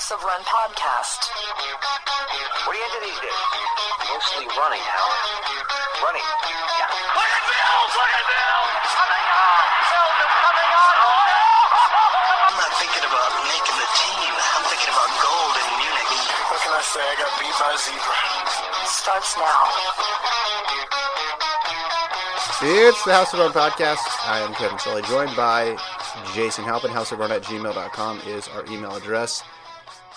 House of Run podcast. What are you into these days? Mostly running, Hal. Running. Yeah. Look at Bills! Look at Bills! Coming on! Bills is coming on! Oh, I'm not thinking about making the team. I'm thinking about gold in Munich. What can I say? I got beat by a zebra. Starts now. It's the House of Run podcast. I am Kevin Sully, joined by Jason Halpin. Houseofrun at gmail.com is our email address.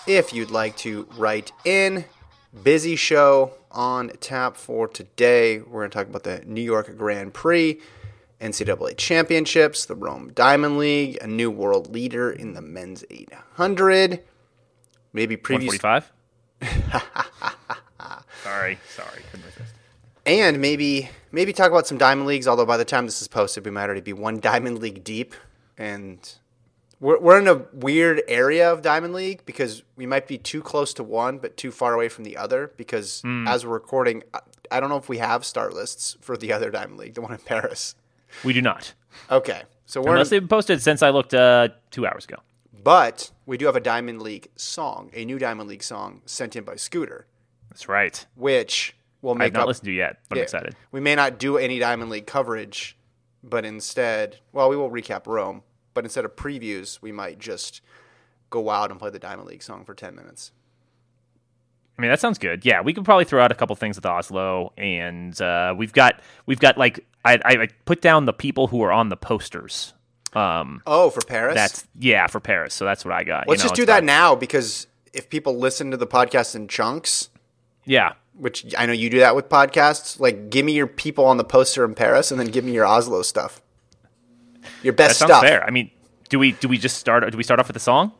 If you'd like to write in, busy show on tap for today. We're going to talk about the New York Grand Prix, NCAA Championships, the Rome Diamond League, a new world leader in the men's 800, maybe previous 145? sorry, sorry, couldn't resist. and maybe maybe talk about some diamond leagues. Although by the time this is posted, we might already be one diamond league deep, and we're we're in a weird area of diamond league because we might be too close to one but too far away from the other. Because as we're recording, I, I don't know if we have start lists for the other diamond league, the one in Paris. We do not. Okay, so we're Unless in, they've posted since I looked uh, two hours ago. but we do have a diamond league song, a new diamond league song sent in by Scooter, That's right. which we'll make I have not up listened to yet, but Yeah. I'm excited. We may not do any Diamond League coverage, but instead, well, we will recap Rome. But instead of previews, we might just go out and play the Diamond League song for 10 minutes. I mean, that sounds good. Yeah, we could probably throw out a couple things with Oslo, and uh, we've got we've got like I, I put down the people who are on the posters. Um, Oh, for Paris? that's yeah for Paris. So that's what I got. Let's know, just do that got- now because if people listen to the podcast in chunks, Yeah, which I know you do that with podcasts, like give me your people on the poster in Paris and then give me your Oslo stuff. Your that best sounds stuff. fair. I mean, do we do we just start? Do we start off with the song?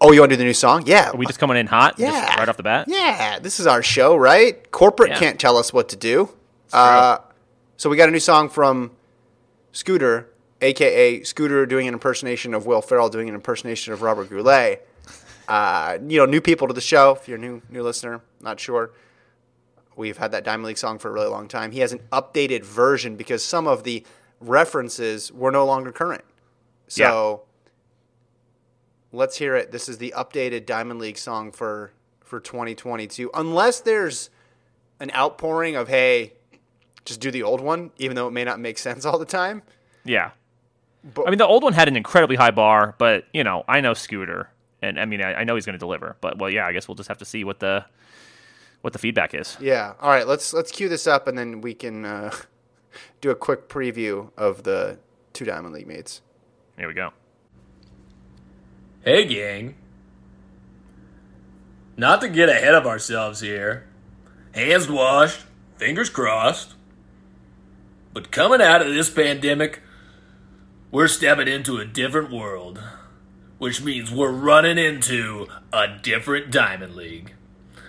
Oh, you want to do the new song? Yeah. Are we just coming in hot? Yeah. right off the bat. Yeah, this is our show, right? Corporate Yeah. can't tell us what to do. Uh, so we got a new song from Scooter, aka Scooter, doing an impersonation of Will Ferrell, doing an impersonation of Robert Goulet. Uh, you know, new people to the show. If you're a new new listener, not sure. We've had that Diamond League song for a really long time. He has an updated version because some of the references were no longer current. So let's hear it. This is the updated Diamond League song for for 2022. Unless there's an outpouring of hey, just do the old one, even though it may not make sense all the time. Yeah. But- I mean, the old one had an incredibly high bar, but you know, I know Scooter, and I mean, I, I know he's going to deliver. But well, yeah, I guess we'll just have to see what the what the feedback is. Yeah. All right. Let's let's cue this up, and then we can uh, do a quick preview of the two Diamond League mates. Here we go. Hey, gang. Not to get ahead of ourselves here. Hands washed, fingers crossed. But coming out of this pandemic, we're stepping into a different world. Which means we're running into a different Diamond League.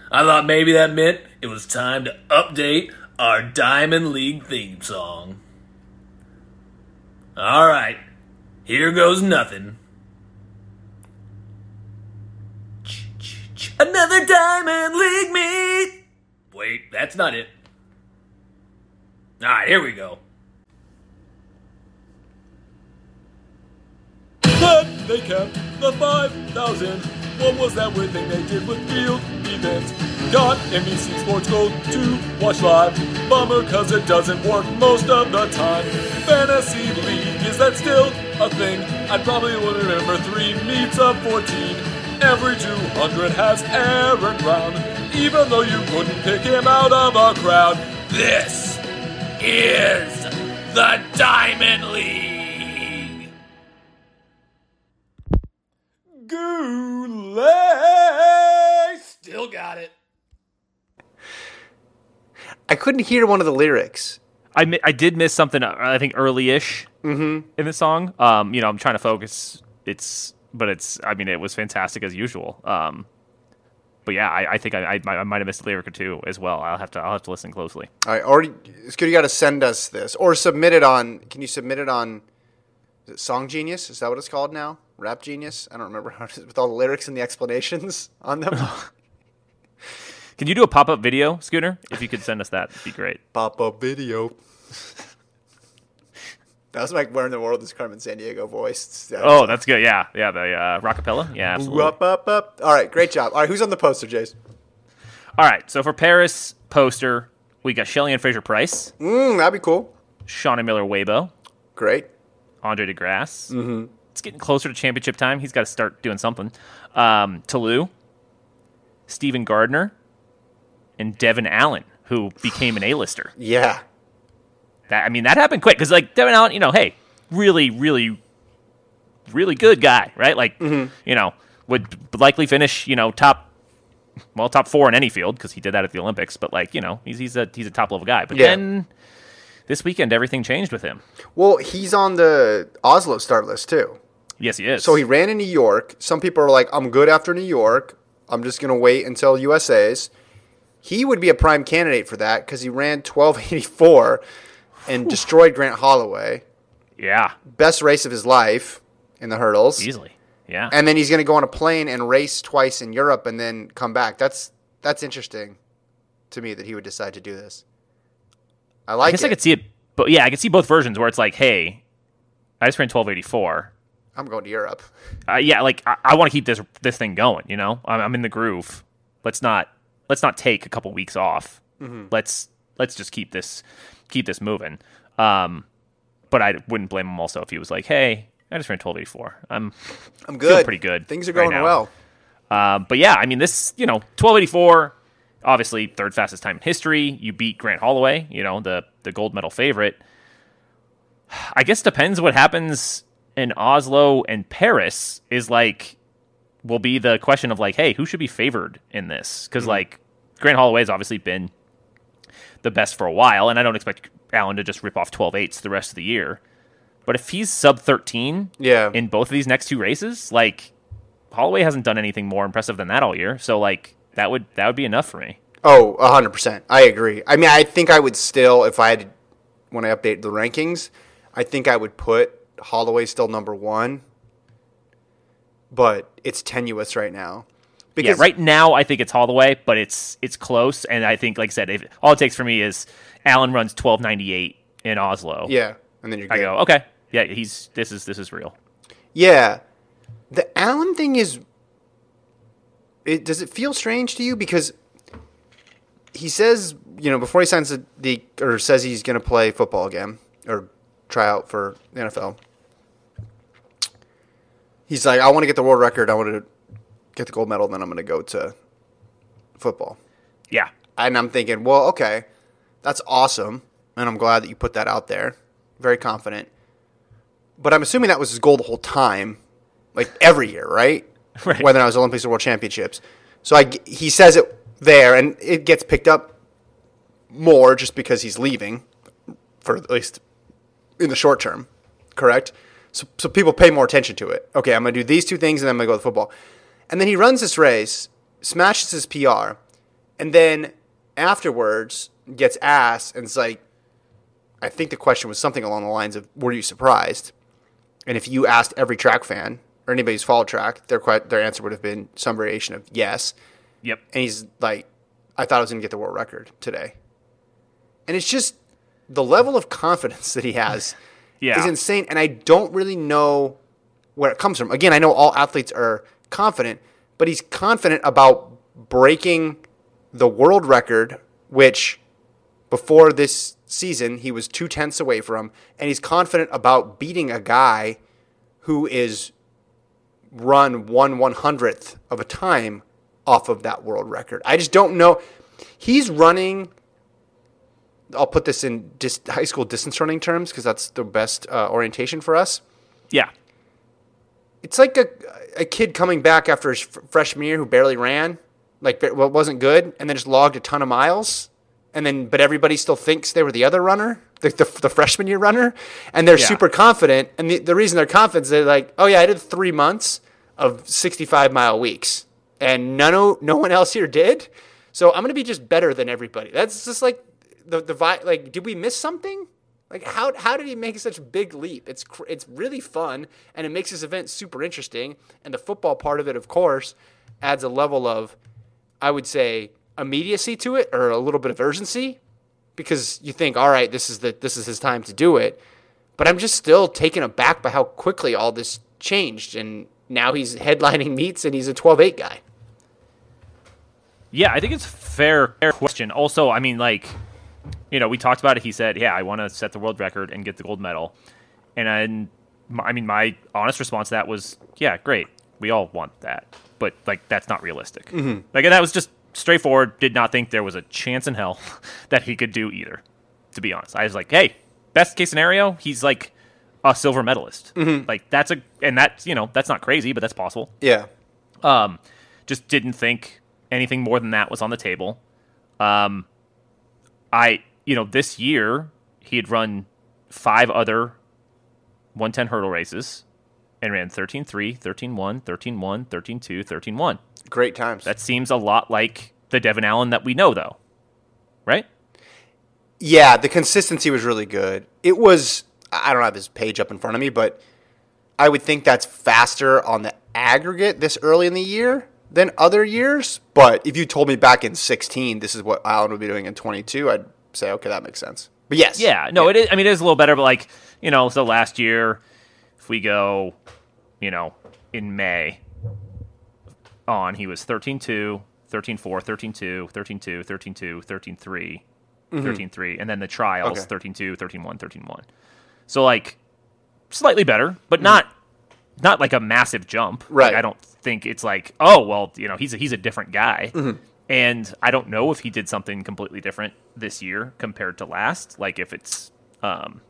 I thought maybe that meant it was time to update our Diamond League theme song. Alright, here goes nothing. Another Diamond League meet. Wait, that's not it. All right, here we go. They kept the 5,000. What was that weird thing they did with field events? Got NBC Sports Gold to watch live. Bummer cause it doesn't work most of the time. Fantasy League, is that still a thing? I probably would remember three meets of 14. Every 200 has Aaron Brown, even though you couldn't pick him out of a crowd. This is the Diamond League. Goulet still got it. I couldn't hear one of the lyrics. I, mi- I did miss something. uh, I think early-ish in the song. Um, you know, I'm trying to focus. It's, but it's. I mean, it was fantastic as usual. Um, but yeah, I, I think I, I, might- I might have missed a lyric or two as well. I'll have to. I'll have to listen closely. All right, already, Scooter, you got to send us this or submit it on. Can you submit it on is it Song Genius? Is that what it's called now? Rap Genius? I don't remember how it is with all the lyrics and the explanations on them. Can you do a pop-up video, Scooter? If you could send us that, it'd be great. Pop up video. That was like "Where in the World is Carmen Sandiego" voice. Oh, that's good. Yeah, yeah. The uh, rockapella. Yeah, absolutely. Up, up, up. All right, great job. All right, who's on the poster, Jace? All right. So for Paris poster, we got Shelly-Ann Fraser-Pryce, Mm, that'd be cool. Shaunae Miller-Uibo, Great. Andre De Grasse. Mm-hmm. It's getting closer to championship time. He's got to start doing something. Um, Toulouse, Steven Gardiner, and Devin Allen, who became an A-lister. Yeah. That I mean, that happened quick because like Devin Allen, you know, hey, really, really, really good guy, right? Like, Mm-hmm. you know, would likely finish, you know, top, well, top four in any field because he did that at the Olympics. But like, you know, he's he's a he's a top level guy. But Yeah. then this weekend, everything changed with him. Well, he's on the Oslo start list too. Yes, he is. So he ran in New York. Some people are like, I'm good after New York. I'm just going to wait until USA's. He would be a prime candidate for that because he ran 1284 and destroyed Grant Holloway. yeah, Best race of his life in the hurdles. easily. Yeah, And then he's going to go on a plane and race twice in Europe and then come back. That's that's interesting to me that he would decide to do this. I like I guess it. I could see it. But yeah, I could see both versions where it's like, hey, I just ran twelve eighty four. I'm going to Europe. uh, yeah, like I, I want to keep this this thing going. You know, I'm, I'm in the groove. Let's not let's not take a couple weeks off. Mm-hmm. Let's let's just keep this keep this moving. Um, but I wouldn't blame him also if he was like, "Hey, I just ran 1284. I'm I'm good. pretty good Things are going now. well. um, but yeah, I mean, this, you know, 1284, obviously third fastest time in history. You beat Grant Holloway, you know, the, the gold medal favorite. I guess depends what happens in Oslo and Paris is like, will be the question of like, hey, who should be favored in this? Because mm-hmm. like Grant Holloway has obviously been the best for a while, and I don't expect Allen to just rip off 12 eights the rest of the year. But if he's sub 13 Yeah. in both of these next two races, like Holloway hasn't done anything more impressive than that all year. So like that would that would be enough for me. Oh, 100%. I agree. I mean, I think I would still, if I had, when I update the rankings, I think I would put Holloway still number one, but it's tenuous right now. yeah, right now I think it's Holloway, but it's it's close, and I think, like I said, if, all it takes for me is Allen runs twelve ninety eight in Oslo. Yeah, and then you're. Good. I go okay. Yeah, he's this is this is real. Yeah, the Allen thing is. It does it feel strange to you because he says you know before he signs the, the or says he's going to play football again or try out for the NFL. He's like, I want to get the world record. I want to get the gold medal. Then I'm going to go to football. Yeah, And I'm thinking, well, okay, that's awesome, and I'm glad that you put that out there. Very confident. But I'm assuming that was his goal the whole time, like every year, right? Right. Whether it was Olympics or World Championships. So I, he says it there, and it gets picked up more just because he's leaving, for at least in the short term, correct? So, so people pay more attention to it. Okay, I'm going to do these two things, and then I'm going to go to football. And then he runs this race, smashes his PR, and then afterwards gets asked, and it's like, I think the question was something along the lines of, "Were you surprised?" And if you asked every track fan or anybody who's followed track, their their answer would have been some variation of yes. yep. And he's like, "I thought I was going to get the world record today," and it's just the level of confidence that he has Yeah. is insane, and I don't really know where it comes from. Again, I know all athletes are confident, but he's confident about breaking the world record, which before this season he was two tenths away from, and he's confident about beating a guy who is run one one hundredth of a time off of that world record. I just don't know. He's running. I'll put this in dis- high school distance running terms because that's the best uh, orientation for us. Yeah. It's like a, a kid coming back after his fr- freshman year who barely ran, like well, wasn't good, and then just logged a ton of miles, and then but everybody still thinks they were the other runner, the, the, the freshman year runner, and they're Yeah. super confident. And the, the reason they're confident is they're like, oh yeah, I did three months of 65 mile weeks, and none o- no one else here did, so I'm gonna be just better than everybody. That's just like the the like, did we miss something? Like how how did he make such a big leap? It's it's really fun and it makes this event super interesting. And the football part of it, of course, adds a level of, I would say, immediacy to it or a little bit of urgency, because you think, all right, this is the this is his time to do it. but I'm just still taken aback by how quickly all this changed. And now he's headlining meets and he's a 12 8 guy. Yeah, I think it's fair, fair question. Also, I mean, like, you know, we talked about it. He said, "Yeah, I want to set the world record and get the gold medal," and I, I mean, my honest response to that was, "Yeah, great. We all want that, but like, that's not realistic. Mm-hmm. Like, that was just straightforward. Did not think there was a chance in hell that he could do either. To be honest, I was like, hey, best case scenario, he's like a silver medalist. Mm-hmm. Like, that's a, and that's you know, that's not crazy, but that's possible. Yeah. Um, just didn't think anything more than that was on the table. Um, I, you know, this year he had run five other 110 hurdle races and ran 13 3, 13 1, 13 1, 13 2, 13 1. Great times. That seems a lot like the Devin Allen that we know, though. Right? Yeah, the consistency was really good. It was I don't have his page up in front of me, but I would think that's faster on the aggregate this early in the year than other years. But if you told me back in 16 this is what Allen would be doing in 22, I'd say okay, that makes sense. But yes, Yeah, no, it is. I mean, it is a little better, but like you know, so last year, if we go, you know, in May on, he was 13 2, 13 4, 13 2, 13 2, 13 2, 13 3, mm-hmm. 13 3, and then the trials Okay. 13 2, 13 1, 13 1. So like slightly better, but not mm-hmm. not like a massive jump. Like, Right. I don't think it's like, oh well, you know, he's a, he's a different guy. Mm-hmm. And I don't know if he did something completely different this year compared to last. Like if it's, um,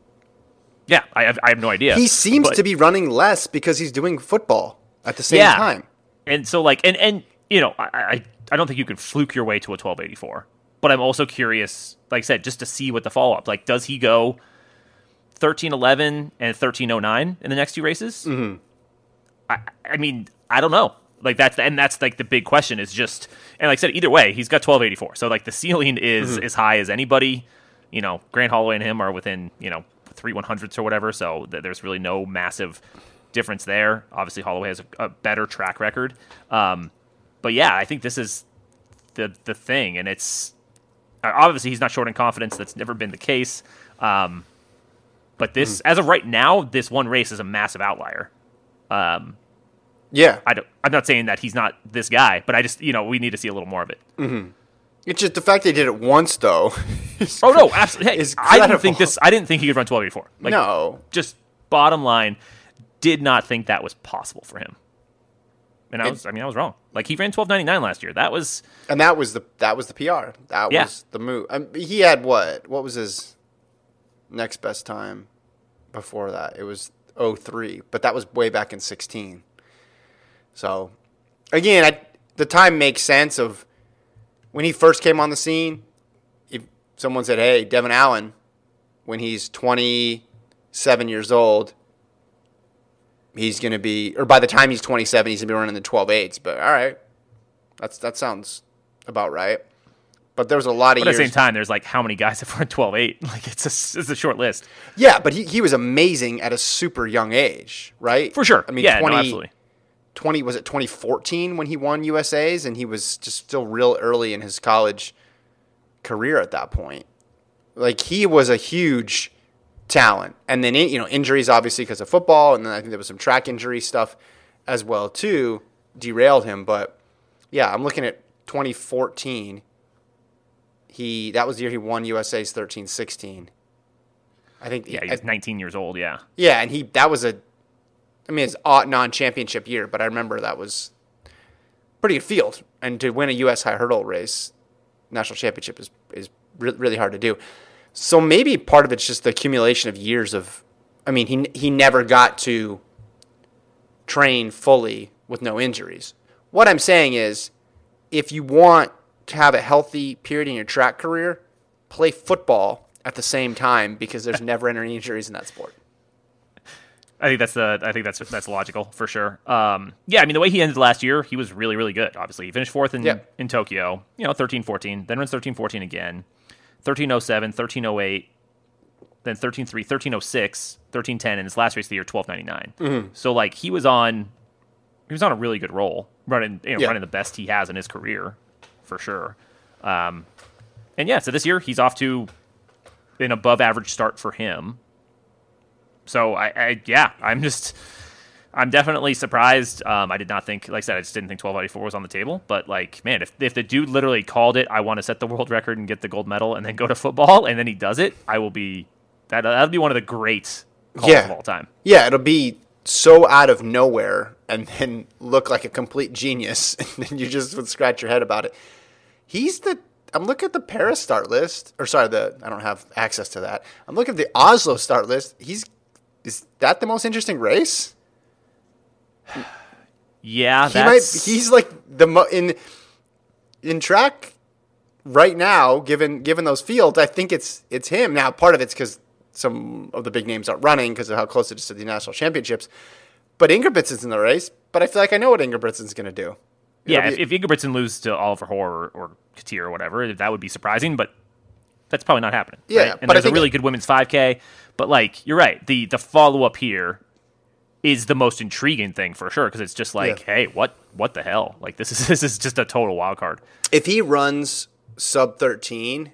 yeah, I have, I have no idea. He seems But- to be running less because he's doing football at the same Yeah. time. and so like, and and you know, I I, I don't think you can fluke your way to a twelve eighty four. But I'm also curious, like I said, just to see what the follow up. Like, does he go thirteen eleven and thirteen oh nine in the next two races? Mm-hmm. I I mean, I don't know. Like that's the, and that's like the big question is just and like I said, either way, he's got twelve eighty four. So like the ceiling is as high as anybody. You know, Grant Holloway and him are within you know three one hundredths or whatever. So th- there's really no massive difference there. Obviously, Holloway has a, a better track record. Um, but yeah, I think this is the the thing, and it's uh, obviously he's not short in confidence. That's never been the case. Um, but this, as of right now, this one race is a massive outlier. Um, Yeah, I don't, I'm not saying that he's not this guy, but I just you know we need to see a little more of it. it's just the fact they did it once though. Oh no, absolutely. Hey, I didn't think this. I didn't think he could run 1284. Like, no, just bottom line, did not think that was possible for him. And I It- was, I mean, I was wrong. Like he ran 1299 last year. That was and that was the that was the PR. That Yeah. was the move. Um, he had what? What was his next best time before that? It was 03, but that was way back in 16. So again, I, the time makes sense of when he first came on the scene. If someone said, "Hey, Devin Allen," when he's 27 years old, he's going to be, or by the time he's 27, he's going to be running the 12 eights. But all right, that's that sounds about right. But there was a lot of But at the same time, there's like how many guys have run 12.8? Like it's a, it's a short list. Yeah, but he, he was amazing at a super young age, right? For sure. I mean, yeah, 20, no, absolutely. 20 was it 2014 when he won USA's and he was just still real early in his college career at that point. Like he was a huge talent. And then you know, injuries obviously because of football and then I think there was some track injury stuff as well too derailed him, but yeah, I'm looking at 2014. He that was the year he won USA's 13-16. I think Yeah, I- he's 19 years old. Yeah. yeah, and he that was a, I mean, it's odd non-championship year, but I remember that was pretty good field, and to win a U.S. high hurdle race, national championship is is re- really hard to do. So maybe part of it's just the accumulation of years of, I mean, he he never got to train fully with no injuries. What I'm saying is, if you want to have a healthy period in your track career, play football at the same time because there's never any injuries in that sport. I think that's the. I think that's that's logical for sure. Um, yeah, I mean the way he ended last year, he was really really good. Obviously, he finished fourth in Yeah. in Tokyo. You know, 13-14, then runs 13-14 again, 1307, 1308, then 13-3, 1306, 1310, and his last race of the year 1299. Mm-hmm. So like he was on, he was on a really good roll, running you know Yeah. running the best he has in his career, for sure. Um, and yeah, so this year he's off to an above average start for him. So I, I yeah, I'm just I'm definitely surprised. Um, I did not think, like I said, I just didn't think 1284 was on the table. But like, man, if if the dude literally called it, I want to set the world record and get the gold medal, and then go to football, and then he does it, I will be that that'll be one of the great calls Yeah. of all time. Yeah, it'll be so out of nowhere and then look like a complete genius, and then you just would scratch your head about it. He's the. I'm looking at the Paris start list, or sorry, the I don't have access to that. I'm looking at the Oslo start list. He's is that the most interesting race? Yeah, He might. He's like the mo- in in track right now. Given given those fields, I think it's it's him. Now, part of it's because some of the big names aren't running because of how close it is to the national championships. But Ingebrigtsen's in the race. But I feel like I know what Ingebrigtsen's going to do. yeah. It'll If, be- if Ingebrigtsen loses to Oliver Hoare or, or Katir or whatever, that would be surprising. But that's probably not happening. Yeah, right? and there's a really good women's 5K. But like, you're right. The the follow up here is the most intriguing thing for sure because it's just like, Yeah. hey, what what the hell? Like this is this is just a total wild card. if he runs sub thirteen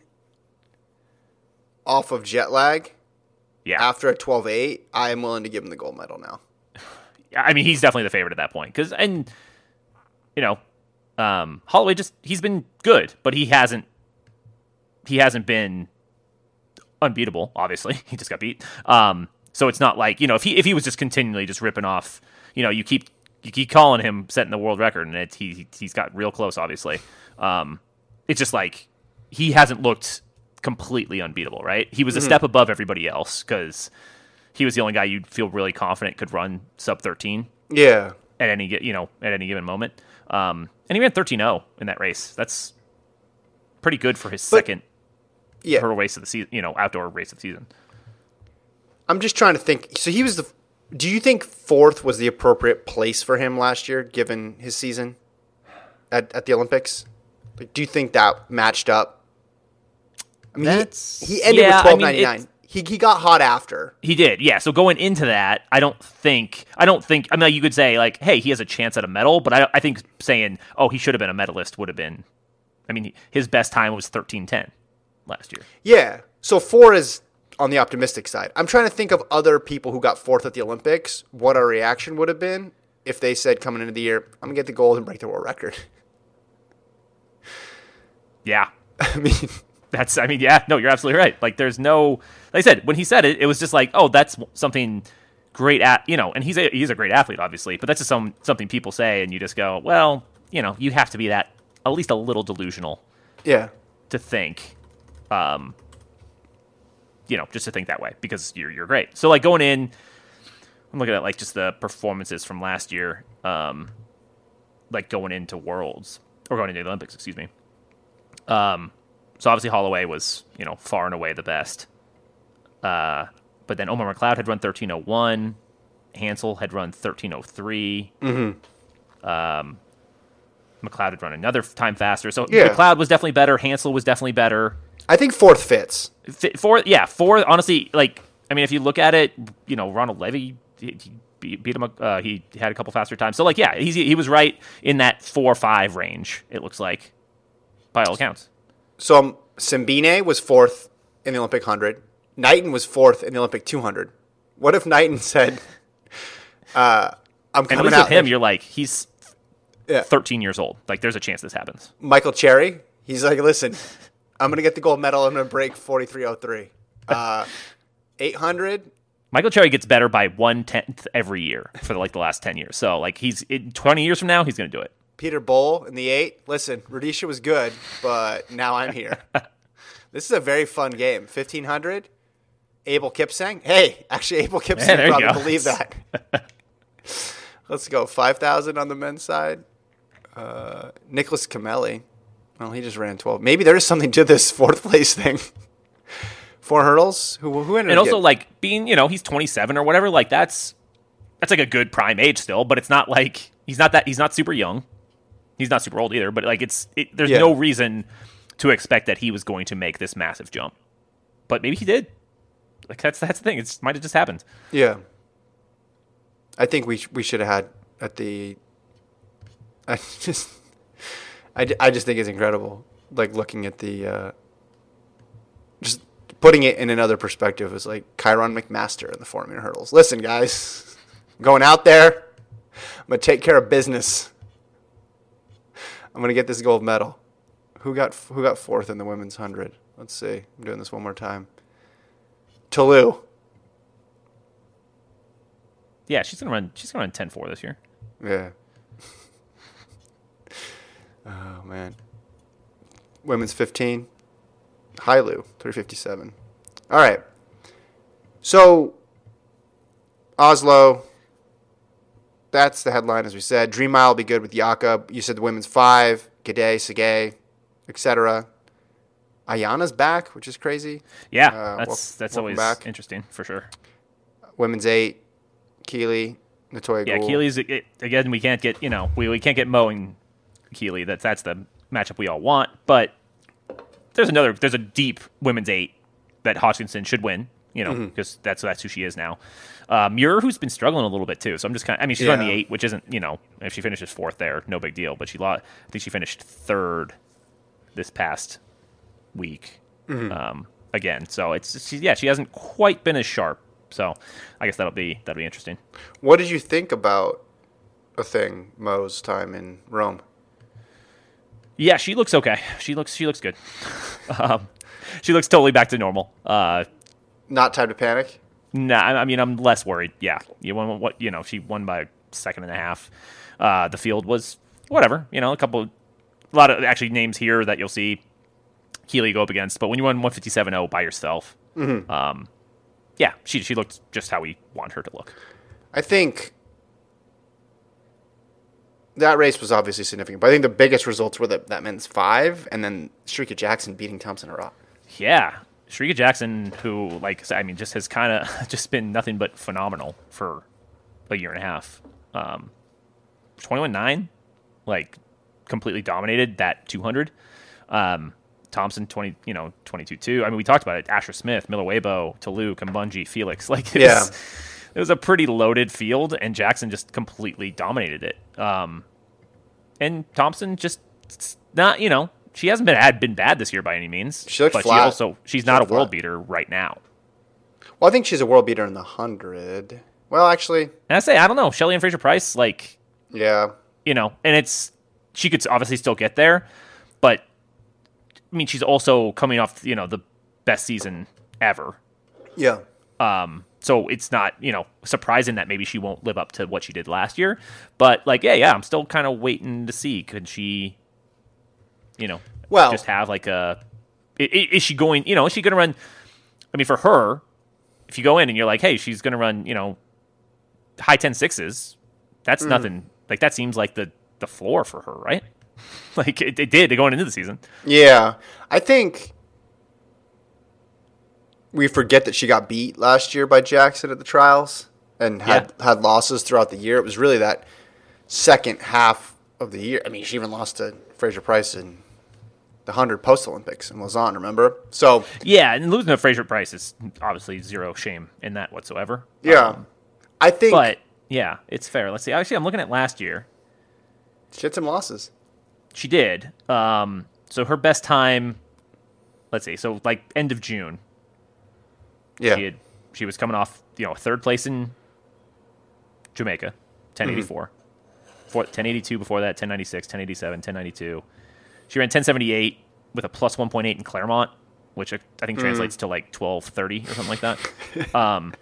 off of jet lag Yeah, after a 12-8, I am willing to give him the gold medal now. I mean he's definitely the favorite at that point because and you know, um, Holloway just he's been good, but he hasn't he hasn't been unbeatable. Obviously, he just got beat. Um, so it's not like you know if he if he was just continually just ripping off, you know, you keep you keep calling him setting the world record, and it, he he's got real close. Obviously, um, it's just like he hasn't looked completely unbeatable. Right? He was a step above everybody else because he was the only guy you'd feel really confident could run sub thirteen Yeah. at any you know at any given moment. Um, and he ran 13-0 in that race. That's pretty good for his second Yeah. hurdle race of the season. You know, outdoor race of the season. I'm just trying to think. So he was the. Do you think fourth was the appropriate place for him last year, given his season at, at the Olympics? Like, do you think that matched up? I mean, That's- he, he ended yeah, with 12.99. he he got hot after. He did, yeah. So going into that, I don't think I don't think I mean you could say like, hey, he has a chance at a medal, but I I think saying oh he should have been a medalist would have been. I mean, his best time was 13-10 last year. Yeah. So four is on the optimistic side. I'm trying to think of other people who got fourth at the Olympics. What our reaction would have been if they said coming into the year, "I'm gonna get the gold and break the world record." Yeah, I mean, That's, I mean, yeah, no, you're absolutely right. Like, there's no, like I said, when he said it, it was just like, oh, that's something great at, you know, and he's a, he's a great athlete, obviously, but that's just some, something people say, and you just go, well, you know, you have to be that, at least a little delusional yeah. to think, um, you know, just to think that way because you're, you're great. So, like, going in, I'm looking at, like, just the performances from last year, um, like, going into Worlds, or going into the Olympics, excuse me. Um, so obviously Holloway was, you know, far and away the best. Uh, but then Omar McLeod had run 1301. Hansle had run 1303. Mm-hmm. Um, McLeod had run another time faster. So Yeah. McLeod was definitely better. Hansle was definitely better. I think fourth fits. Fi- For yeah, fourth. honestly, like I mean, if you look at it, you know, Ronald Levy he, he beat, him. Uh, he had a couple faster times. So like, yeah, he's, he was right in that four five range. It looks like, by all accounts. So um, Simbine was fourth in the Olympic 100. Knighton was fourth in the Olympic 200. What if Knighton said, uh, I'm And at coming least out him, you're like, he's Yeah. 13 years old. Like, there's a chance this happens. Michael Cherry, he's like, listen, I'm going to get the gold medal. I'm going to break 43.03. Uh, 800, Michael Cherry gets better by one tenth every year for like the last 10 years. So like, he's in 20 years from now, he's going to do it. Peter Bol in the eight. Listen, Rudisha was good, but now I'm here. this is a very fun game. 1500, Abel Kipsang. Hey, actually, Abel Kipsang you probably believe that. Let's go. 5,000 on the men's side. Uh, Nicholas Kimeli. Well, he just ran 12. Maybe there is something to this fourth place thing. Four hurdles. Who who ended And also, getting- like, being, you know, he's 27 or whatever, like, that's, that's like a good prime age still, but it's not like, he's not that, he's not super young. He's not super old either, but like, it's, it, there's Yeah. no reason to expect that he was going to make this massive jump. But maybe he did. Like, that's, that's the thing. It's might have just happened. Yeah. I think we sh- we should have had at the. I just, I, I just think it's incredible. Like looking at the, uh, just putting it in another perspective is like Kyron McMaster in the four meter hurdles. Listen, guys, I'm going out there. I'm gonna take care of business. I'm gonna get this gold medal. Who got who got fourth in the women's hundred? Let's see. I'm doing this one more time. Ta Lou. Yeah, she's gonna run. She's gonna run 10-4 this year. Yeah. Oh man. Women's 15. Hailu, 357. All right. So Oslo. That's the headline, as we said. Dream Mile will be good with Jakob. You said the women's five, Gade, Sage, etc. Ayana's back, which is crazy. Yeah, Uh, that's that's welcome always back. interesting for sure. Women's eight, Keely, Natoya Yeah, it, again. We can't get you know we, we can't get Mo and Keely. That's that's the matchup we all want. But there's another. There's a deep women's eight that Hodgkinson should win. You know Mm-hmm. because that's that's who she is now. Uh, Muir, who's been struggling a little bit too. So I'm just kind. of I mean, she's on the eight, which isn't you know if she finishes fourth there, no big deal. But she lost. I think she finished third this past week. Mm-hmm. Um, again, so it's she, yeah, she hasn't quite been as sharp. So I guess that'll be that'll be interesting. What did you think about a thing Mo's time in Rome? Yeah, she looks okay. She looks she looks good. um, she looks totally back to normal. Uh, Not time to panic. nah, I I mean I'm less worried. Yeah, you won what you know she won by a second and a half. Uh, the field was whatever. You know, a couple, a lot of actually names here that you'll see Keely go up against. But when you won 157-0 by yourself, um, yeah, she she looked just how we want her to look. I think that race was obviously significant, but I think the biggest results were that that men's five, and then Shericka Jackson beating Thompson-Herah. Yeah, Shericka Jackson, who like I mean, just has kind of just been nothing but phenomenal for a year and a half. Um, Twenty-one nine, like completely dominated that two hundred. Um, Thompson twenty, you know, twenty two two. I mean, we talked about it. Asher Smith, Miller-Uibo, Toulouse, Kambundji, Felix. Like, Yeah. was, it was a pretty loaded field, and Jackson just completely dominated it. Um, and Thompson just not, you know, she hasn't been had been bad this year by any means. She looks but flat. she also she's She not a world flat. beater right now. Well, I think she's a world beater in the hundred. Well, actually, And I say I don't know, Shelly-Ann Fraser-Pryce, like yeah, you know, and it's she could obviously still get there, but I mean, she's also coming off you know the best season ever. yeah. Um, so it's not you know surprising that maybe she won't live up to what she did last year. But like, yeah, yeah, I'm still kind of waiting to see could she, you know, Well- just have like a is she going? You know, is she going to run? I mean, for her, if you go in and you're like, hey, she's going to run, you know, high ten sixes, that's Mm. nothing. Like that seems like the the floor for her, right? like it, it did going into the season. Yeah, I think we forget that she got beat last year by Jackson at the trials and had had losses throughout the year. It was really that second half of the year. I mean, she even lost to Fraser-Pryce in the hundred post Olympics in Lausanne. Remember? So Yeah, and losing to Fraser-Pryce is obviously zero shame in that whatsoever. yeah, Um, I think but yeah, it's fair. Let's see. Actually, I'm looking at last year. she had some losses. She did. Um, so her best time. Let's see. So like end of June, Yeah, she had she was coming off you know third place in Jamaica, 1084, mm-hmm. For 1082 before that, 1096, 1087, 1092. She ran 1078 with a plus 1.8 in Claremont, which I I think mm. translates to like 1230 or something like that. Um,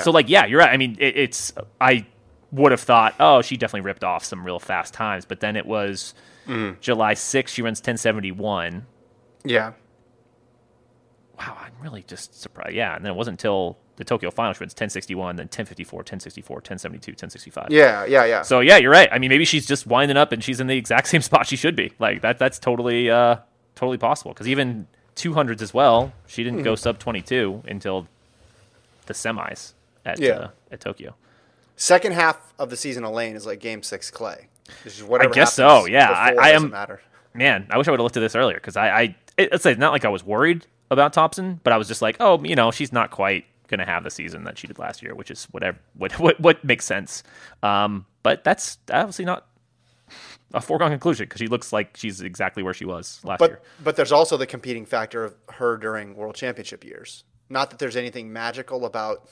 So like yeah, you're right. I mean, it, it's I would have thought, oh, she definitely ripped off some real fast times, but then it was mm. July 6th. She runs 1071. yeah. Wow, I'm really just surprised. Yeah, and then it wasn't until the Tokyo final she runs 1061, then 1054, 1064, 1072, 1065. Yeah, yeah, yeah. So yeah, you're right. I mean, maybe she's just winding up and she's in the exact same spot she should be. Like that. That's totally, uh, totally possible. Because even 200s as well, she didn't Hmm. go sub 22 until the semis at Yeah. uh, at Tokyo. Second half of the season, Elaine is like Game Six Klay. It's just whatever I guess so, yeah. I- I am- matter. Man, I wish I would have looked at this earlier because I, I it, let's say it's not like I was worried about Thompson, but I was just like, oh, you know, she's not quite gonna have the season that she did last year, which is whatever what what what makes sense. Um, but that's obviously not a foregone conclusion because she looks like she's exactly where she was last But year. but there's also the competing factor of her during World Championship years. Not that there's anything magical about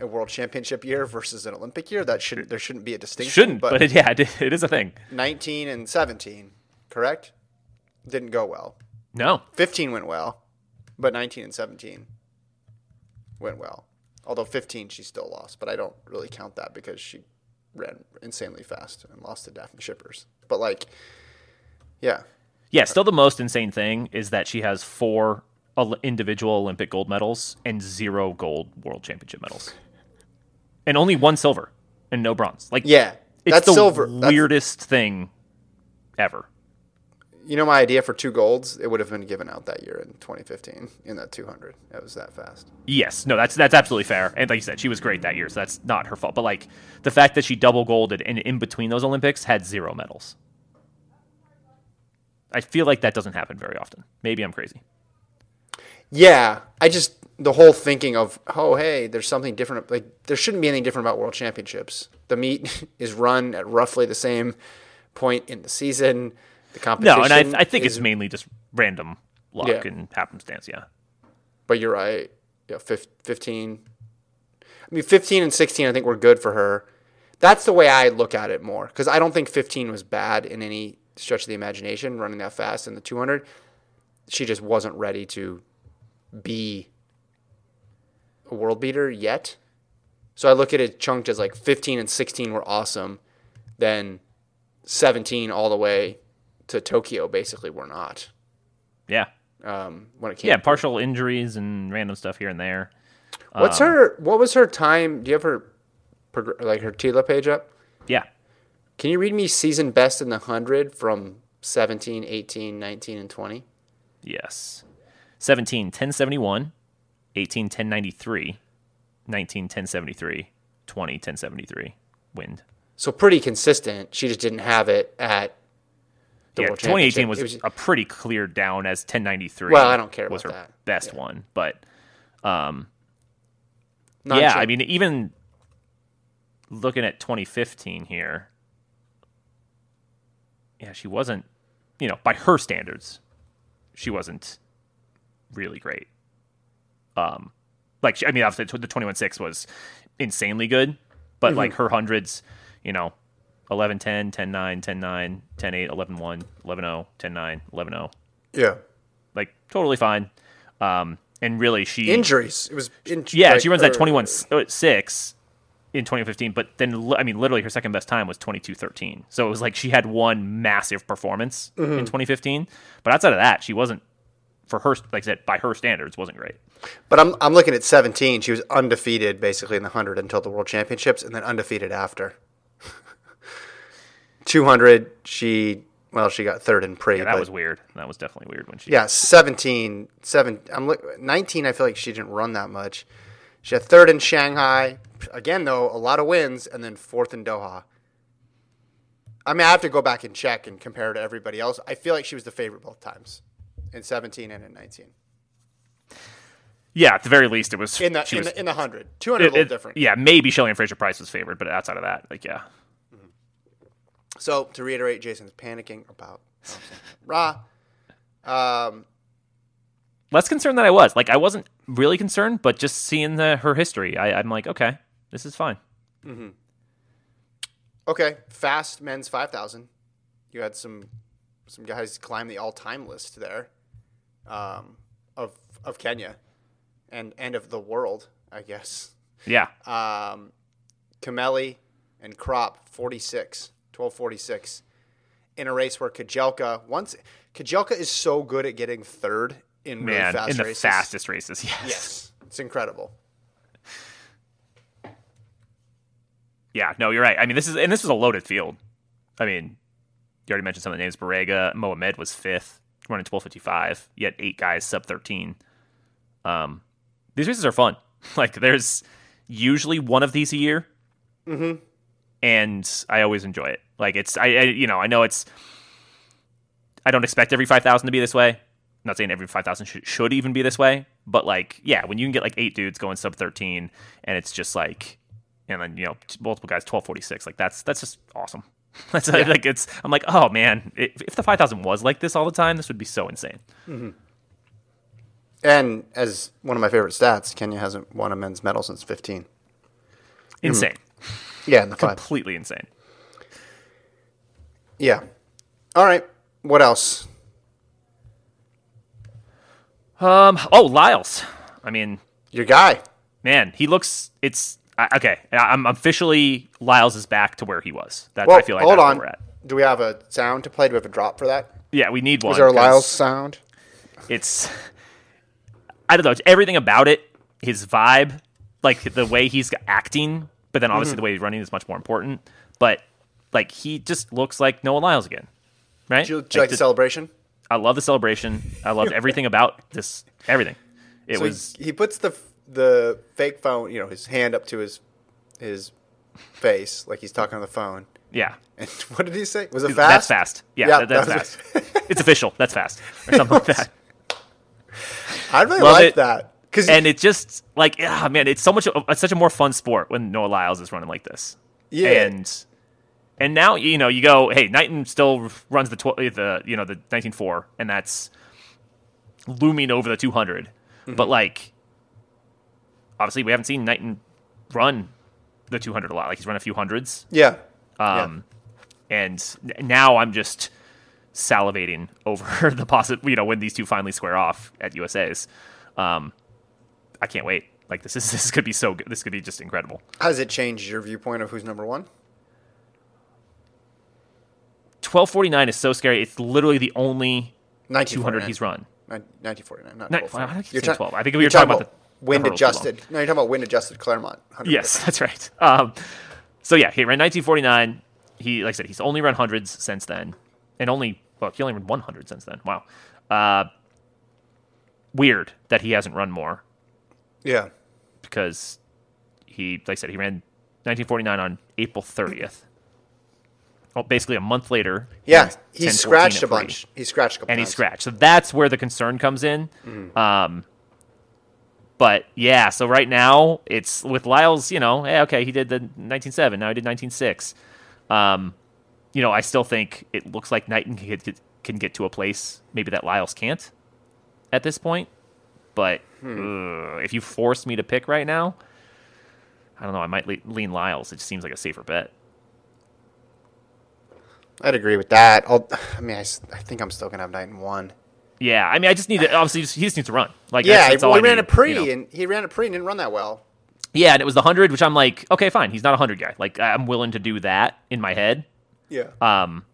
a World Championship year versus an Olympic year. That shouldn't there shouldn't be a distinction. Shouldn't, but, it, yeah, it, it is a thing. 19 and 17, correct? Didn't go well. No, 15 went well, but 19 and 17 went well. Although 15 she still lost, but I don't really count that because she ran insanely fast and lost to Dafne Schippers. But like, yeah, Yeah, still the most insane thing is that she has four individual Olympic gold medals and zero gold world championship medals. And only one silver and no bronze. Like yeah, it's that's the silver. That's- weirdest thing ever. You know my idea for two golds? It would have been given out that year in 2015 in that 200. It was that fast. Yes, no, that's that's absolutely fair. And like you said, she was great that year, so that's not her fault. But like the fact that she double golded and in between those Olympics had zero medals. I feel like that doesn't happen very often. Maybe I'm crazy. Yeah, I just the whole thinking of oh hey, there's something different. Like there shouldn't be anything different about World Championships. The meet is run at roughly the same point in the season. The competition. No, and I, I think is, it's mainly just random luck Yeah. and happenstance. Yeah. But you're right. Yeah, fif- 15. I mean, 15 and 16, I think were good for her. That's the way I look at it more because I don't think 15 was bad in any stretch of the imagination running that fast in the 200. She just wasn't ready to be a world beater yet. So I look at it chunked as like 15 and 16 were awesome. Then 17 all the way to Tokyo basically were not. Yeah. Um, when it came Yeah, partial injuries and random stuff here and there. What's her? What was her time? Do you have her, like her Tila page up? Yeah. Can you read me season best in the hundred from 17, 18, 19, and 20? Yes. 17, 1071, 18, 1093, 19, 1073, 20, 1073. Wind. So pretty consistent. She just didn't have it at yeah, 2018 Championship. was, a pretty clear down as 1093. Well, I don't care was her that. best one, but um, not yeah, cha- I mean, even looking at 2015 here, yeah, she wasn't, you know, by her standards, she wasn't really great. Um, like I mean, obviously the 21.6 was insanely good, but like her hundreds, you know, 11 10, 10 9, 10 9, 10 8, 11 1, 11 0, 10 9, 11 0. yeah. Like totally fine. Um, and really she Injuries. It was. In- yeah, like, she runs that er, 21 uh, 6 in 2015, but then I mean literally her second best time was 22:13. So it was like she had one massive performance Mm-hmm. in 2015, but outside of that, she wasn't for her like I said by her standards wasn't great. But I'm I'm looking at 17. She was undefeated basically in the hundred until the World Championships, and then undefeated after. 200. She well, she got third in pre. Yeah, that but- was weird. That was definitely weird when she Yeah, 17, seven. I'm look 19. I feel like she didn't run that much. She had third in Shanghai. Again, though, a lot of wins, and then fourth in Doha. I mean, I have to go back and check and compare to everybody else. I feel like she was the favorite both times, in 17 and in 19. Yeah, at the very least it was In the in, was, the, in the hundred, 200 it- a little it- different. Yeah, maybe Shelly-Ann Fraser-Pryce was favored, but outside of that, like yeah. So to reiterate, Jason's panicking about Ra. Um, Less concerned than I was. Like I wasn't really concerned, but just seeing the, her history, I, I'm like, okay, this is fine. okay, fast men's 5,000. You had some some guys climb the all time list there um, of of Kenya and and of the world, I guess. Yeah, Um, Kimeli and Krop 46, 1246 in a race where Kejelcha once Kejelcha is so good at getting third in really man, fast in the races. fastest races. Yes. Yes, it's incredible. Yeah, no, you're right. I mean, this is and this was a loaded field. I mean, you already mentioned some of the names. Barega, Mohamed was fifth, running 12:55. You had eight guys sub 13. Um, these races are fun. Like, there's usually one of these a year, mm-hmm. And I always enjoy it. Like, it's I, I you know I know it's I don't expect every 5,000 to be this way. I'm not saying every 5,000 should, should even be this way, but like, yeah, when you can get like eight dudes going sub 13 and it's just like, and then, you know, t- multiple guys 1246, like that's, that's just awesome. That's like it's. I'm like, oh man, if, if the 5,000 was like this all the time, this would be so insane. Mm-hmm. And as one of my favorite stats, Kenya hasn't won a men's medal since 15. Insane, mm. Yeah, in the five. completely insane. Yeah. All right. What else? Um. Oh, Lyles. I mean, Your guy. man, he looks. It's I- okay. I'm officially Lyles is back to where he was. That Well, I feel like hold on. where we're at. Do we have a sound to play? Do we have a drop for that? Yeah, we need one. Is there a Lyles sound? It's I don't know. It's everything about it, his vibe, like the way he's acting, but then obviously mm-hmm. the way he's running is much more important. But like he just looks like Noah Lyles again, right? Do you, do you like the celebration? I love the celebration. I loved everything about this. Everything. It So was he, he puts the the fake phone, you know, his hand up to his his face like he's talking on the phone. yeah. And what did he say? Was it fast? That's fast. Yeah, Yeah, that- that's that fast. it's official. That's fast or something like that. I really Love like that And it just like yeah, man, it's so much. It's such a more fun sport when Noah Lyles is running like this. Yeah. And and now you know you go, hey, Knighton still runs the tw- the you know the 19.4, and that's looming over the 200. Mm-hmm. But like, obviously, we haven't seen Knighton run the 200 a lot. Like he's run a few hundreds. yeah, Um, and now I'm just salivating over the possi You know, when these two finally square off at USA's, um, I can't wait. Like this is this could be so good. This could be just incredible. has it changed your viewpoint of who's number one? 1249 is so scary. It's literally the only 200 he's run. 1949, not Ni- 12. I keep saying 12. I think we were talking about the- wind the long. adjusted. No, you're talking about wind adjusted Claremont. 100 Yes, that's right. Um, so yeah, he ran 1949. He, like I said, he's only run hundreds since then, and only well, he only ran 100 since then. Wow. Uh, weird that he hasn't run more Yeah. because he, like I said, he ran 1949 on April 30th. Oh, basically a month later. Yeah, he scratched a bunch. He scratched a couple and he scratched. So that's where the concern comes in. Um, but yeah, so right now it's with Lyles. You know, hey, okay, he did the 19.7. Now he did 19.6. Um, you know, I still think it looks like Knighton can get, can get to a place maybe that Lyles can't at this point. But Hmm. if you forced me to pick right now, I don't know. I might le- lean Lyles. It just seems like a safer bet. I'd agree with that. I'll, I mean, I, I think I'm still gonna have Knighton one. Yeah, I mean, I just need to obviously he just needs to run. Like Yeah, that's, that's all well, I he ran need, a pre, you know? and he ran a pre and didn't run that well. Yeah, and it was the hundred, which I'm like, okay, fine. He's not a hundred guy. Like I'm willing to do that in my head. Yeah. Um,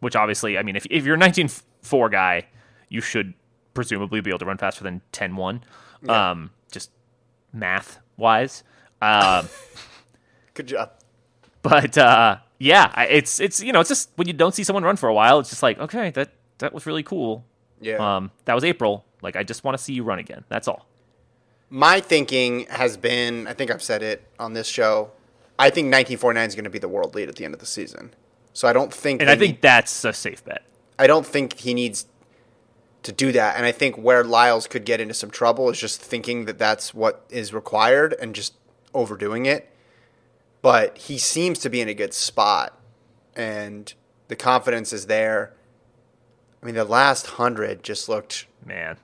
which obviously, I mean, if if you're a 19 four guy, you should presumably be able to run faster than 10.1. Um, just math wise. Um, Good job. but uh, yeah, it's it's you know it's just when you don't see someone run for a while, it's just like okay, that that was really cool. Yeah. Um, that was April. Like I just want to see you run again. That's all. My thinking has been, I think I've said it on this show. I think 1949 is going to be the world lead at the end of the season. So I don't think. And I think need- that's a safe bet. I don't think he needs to do that. And I think where Lyles could get into some trouble is just thinking that that's what is required and just overdoing it. But he seems to be in a good spot, and the confidence is there. I mean, the last hundred just looked man.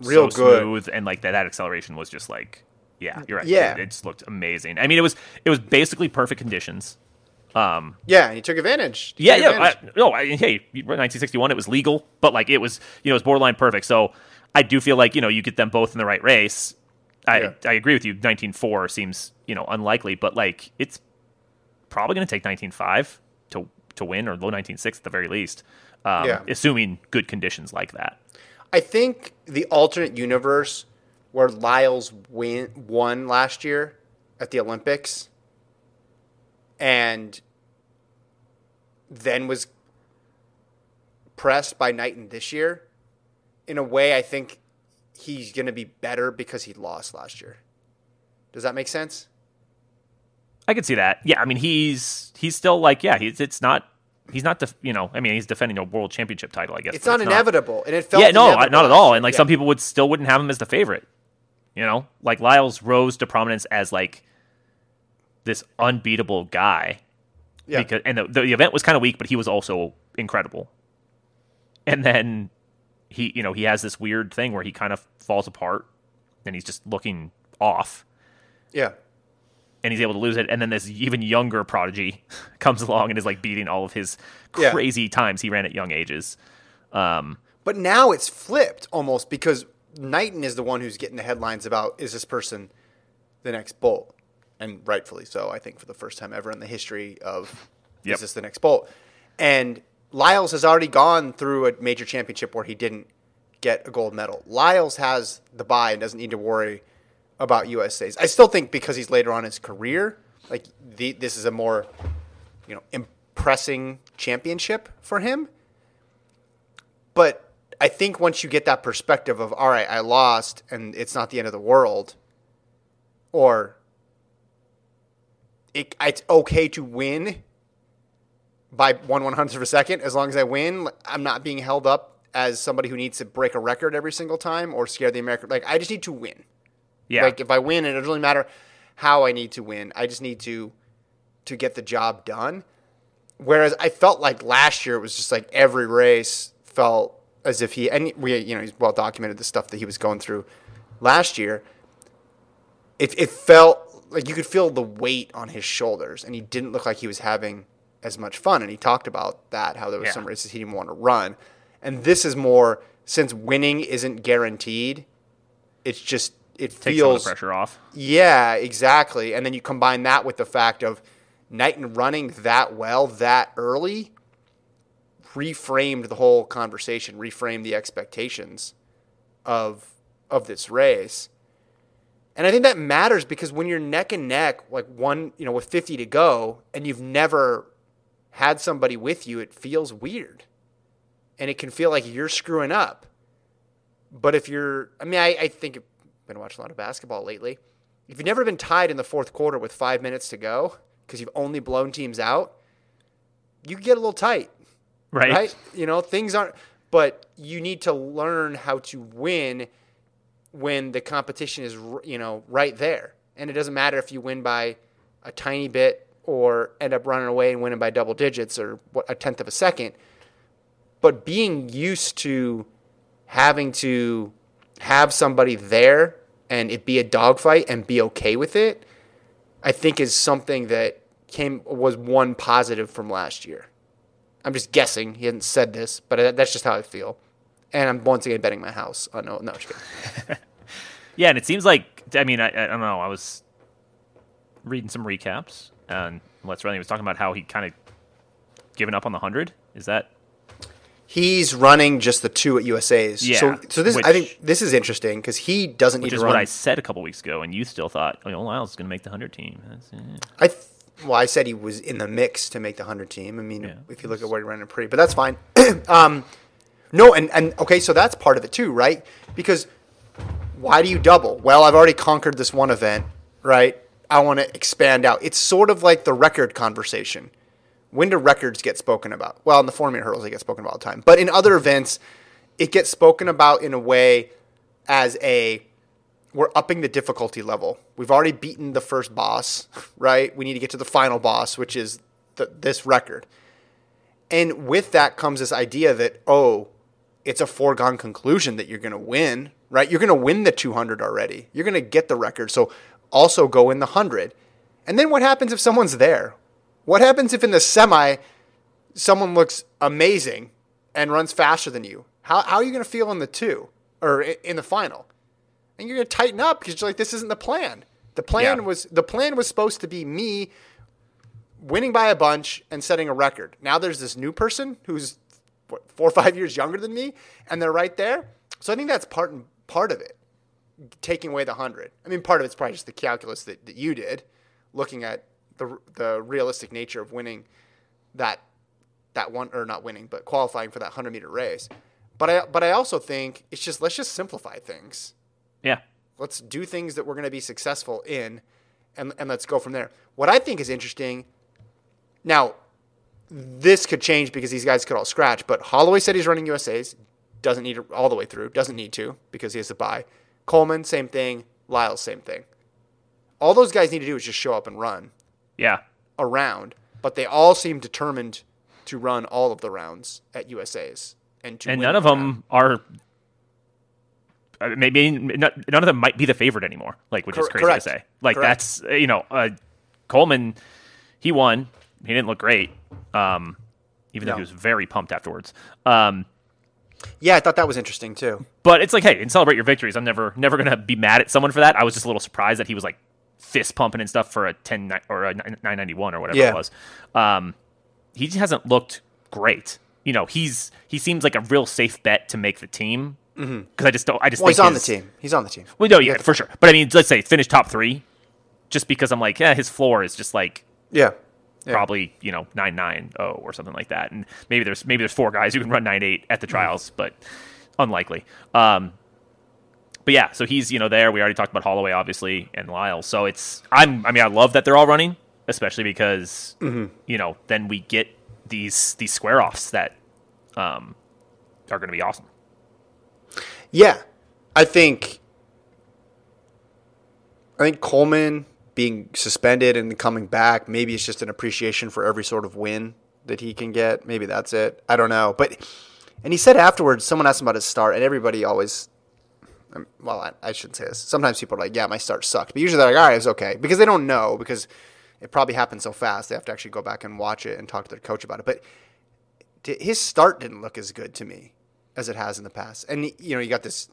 Real so good. smooth and like that, that acceleration was just like yeah, you're right. Yeah. It, it just looked amazing. I mean, it was it was basically perfect conditions. Um, yeah. And he took advantage. He yeah, took yeah. advantage. I, no, I, hey, 1961, it was legal, but like it was, you know, it was borderline perfect. So I do feel like you know you get them both in the right race. I Yeah. I agree with you. 19.4 seems you know unlikely, but like it's probably going to take 19.5 to to win or low 19.6 at the very least. Um, Yeah. assuming good conditions like that. I think the alternate universe where Lyles win won last year at the Olympics and then was pressed by Knighton this year, in a way I think he's going to be better because he lost last year. Does that make sense? I could see that. Yeah, I mean he's he's still like yeah, he's it's not he's not def, you know I mean he's defending a world championship title I guess. It's not inevitable, and it felt yeah, no, not at all. And like Yeah. some people would still wouldn't have him as the favorite. You know, like Lyles rose to prominence as like this unbeatable guy, Yeah. Because and the, the event was kind of weak, but he was also incredible. And then he, you know, he has this weird thing where he kind of falls apart, and he's just looking off, Yeah. and he's able to lose it. And then this even younger prodigy comes along and is like beating all of his Yeah. crazy times he ran at young ages. Um, But now it's flipped almost because Knighton is the one who's getting the headlines about is this person the next Bolt? And rightfully so, I think, for the first time ever in the history of Yep. is this the next Bolt? And Lyles has already gone through a major championship where he didn't get a gold medal. Lyles has the buy and doesn't need to worry about USA's. I still think because he's later on in his career, like the, this is a more, you know, impressing championship for him. But I think once you get that perspective of, all right, I lost and it's not the end of the world, or it, it's okay to win by one one hundredth of a second as long as I win. I'm not being held up as somebody who needs to break a record every single time or scare the American. Like I just need to win. yeah, Like if I win, it doesn't really matter how I need to win. I just need to to get the job done. Whereas I felt like last year it was just like every race felt as if he and we you know he's well documented the stuff that he was going through last year. It it felt like you could feel the weight on his shoulders, and he didn't look like he was having as much fun. And he talked about that how there was Yeah. some races he didn't want to run, and this is more since winning isn't guaranteed. It's just it takes feels the pressure off. yeah, exactly. And then you combine that with the fact of Knighton running that well that early reframed the whole conversation, reframed the expectations of of this race. And I think that matters because when you're neck and neck, like one, you know, with 50 to go, and you've never had somebody with you, it feels weird. And it can feel like you're screwing up. But if you're, I mean, I, I think I've been watching a lot of basketball lately. If you've never been tied in the fourth quarter with five minutes to go because you've only blown teams out, you get a little tight, Right. right? You know, things aren't, but you need to learn how to win when the competition is, you know, right there. And it doesn't matter if you win by a tiny bit or end up running away and winning by double digits or what, a tenth of a second. But being used to having to have somebody there and it be a dogfight and be okay with it, I think is something that came was one positive from last year. I'm just guessing. He hadn't said this, but that's just how I feel. And I'm once again betting my house. Oh no, no, just kidding. Yeah, and it seems like I mean I, I don't know. I was reading some recaps, and Let's Running was talking about how he kind of given up on the hundred. Is that He's running just the two at USA's. Yeah, So, so this I think this is interesting because he doesn't which need is to what run. I said a couple weeks ago, and you still thought, oh, Lyles is going to make the hundred team. That's, eh. I th- well, I said he was in the mix to make the hundred team. I mean, Yeah. if you look at where he ran in pre, but that's fine. um, no, and and okay, so that's part of it too, right? Because why do you double? Well, I've already conquered this one event, right? I want to expand out. It's sort of like the record conversation. When do records get spoken about? Well, in the 4 meter hurdles, they get spoken about all the time. But in other events, it gets spoken about in a way as a we're upping the difficulty level. We've already beaten the first boss, right? We need to get to the final boss, which is the, this record. And with that comes this idea that, oh, it's a foregone conclusion that you're going to win, right? You're going to win the 200 already. You're going to get the record. So also go in the 100. And then what happens if someone's there? What happens if in the semi someone looks amazing and runs faster than you? How, how are you going to feel in the two or in the final? And you're going to tighten up because you're like, this isn't the plan. The plan Yeah. was the plan was supposed to be me winning by a bunch and setting a record. Now there's this new person who's four or five years younger than me, and they're right there. So I think that's part and part of it, taking away the hundred. I mean, part of it's probably just the calculus that, that you did, looking at the the realistic nature of winning that that one or not winning, but qualifying for that hundred meter race. But I but I also think it's just let's just simplify things yeah, let's do things that we're going to be successful in and, and let's go from there what i think is interesting now this could change because these guys could all scratch but holloway said he's running usa's doesn't need to all the way through doesn't need to because he has to buy coleman same thing Lyle, same thing all those guys need to do is just show up and run yeah. around but they all seem determined to run all of the rounds at USA's and to and none of the them are. Maybe none of them might be the favorite anymore. Like, which is crazy correct. to say. Like, Correct. that's you know, uh, Coleman, he won. He didn't look great, um, even though No. he was very pumped afterwards. Um, Yeah, I thought that was interesting too. But it's like, hey, and celebrate your victories. I'm never never gonna be mad at someone for that. I was just a little surprised that he was like fist pumping and stuff for a ten or a nine ninety one or whatever Yeah. it was. Um, he just hasn't looked great. You know, he's he seems like a real safe bet to make the team because I just don't. I just Well, think he's on the team. He's on the team. Well, no, yeah, for sure. But I mean, let's say finish top three, just because I'm like, yeah, his floor is just like Yeah. Yeah. probably you know nine nine oh or something like that, and maybe there's maybe there's four guys who can run nine eight at the Mm. trials, but unlikely. Um, but yeah, so he's you know there. We already talked about Holloway, obviously, and Lyle. So it's I'm I mean I love that they're all running, especially because Mm-hmm. you know then we get these these square offs that um, are going to be awesome. Yeah, I think. I think Coleman being suspended and coming back, maybe it's just an appreciation for every sort of win that he can get. Maybe that's it. I don't know. But and he said afterwards, someone asked him about his start, and everybody always. um, Well, I, I shouldn't say this. Sometimes people are like, "Yeah, my start sucked," but usually they're like, "All right, it was okay," because they don't know because it probably happened so fast. They have to actually go back and watch it and talk to their coach about it. But his start didn't look as good to me as it has in the past. And you know, you got this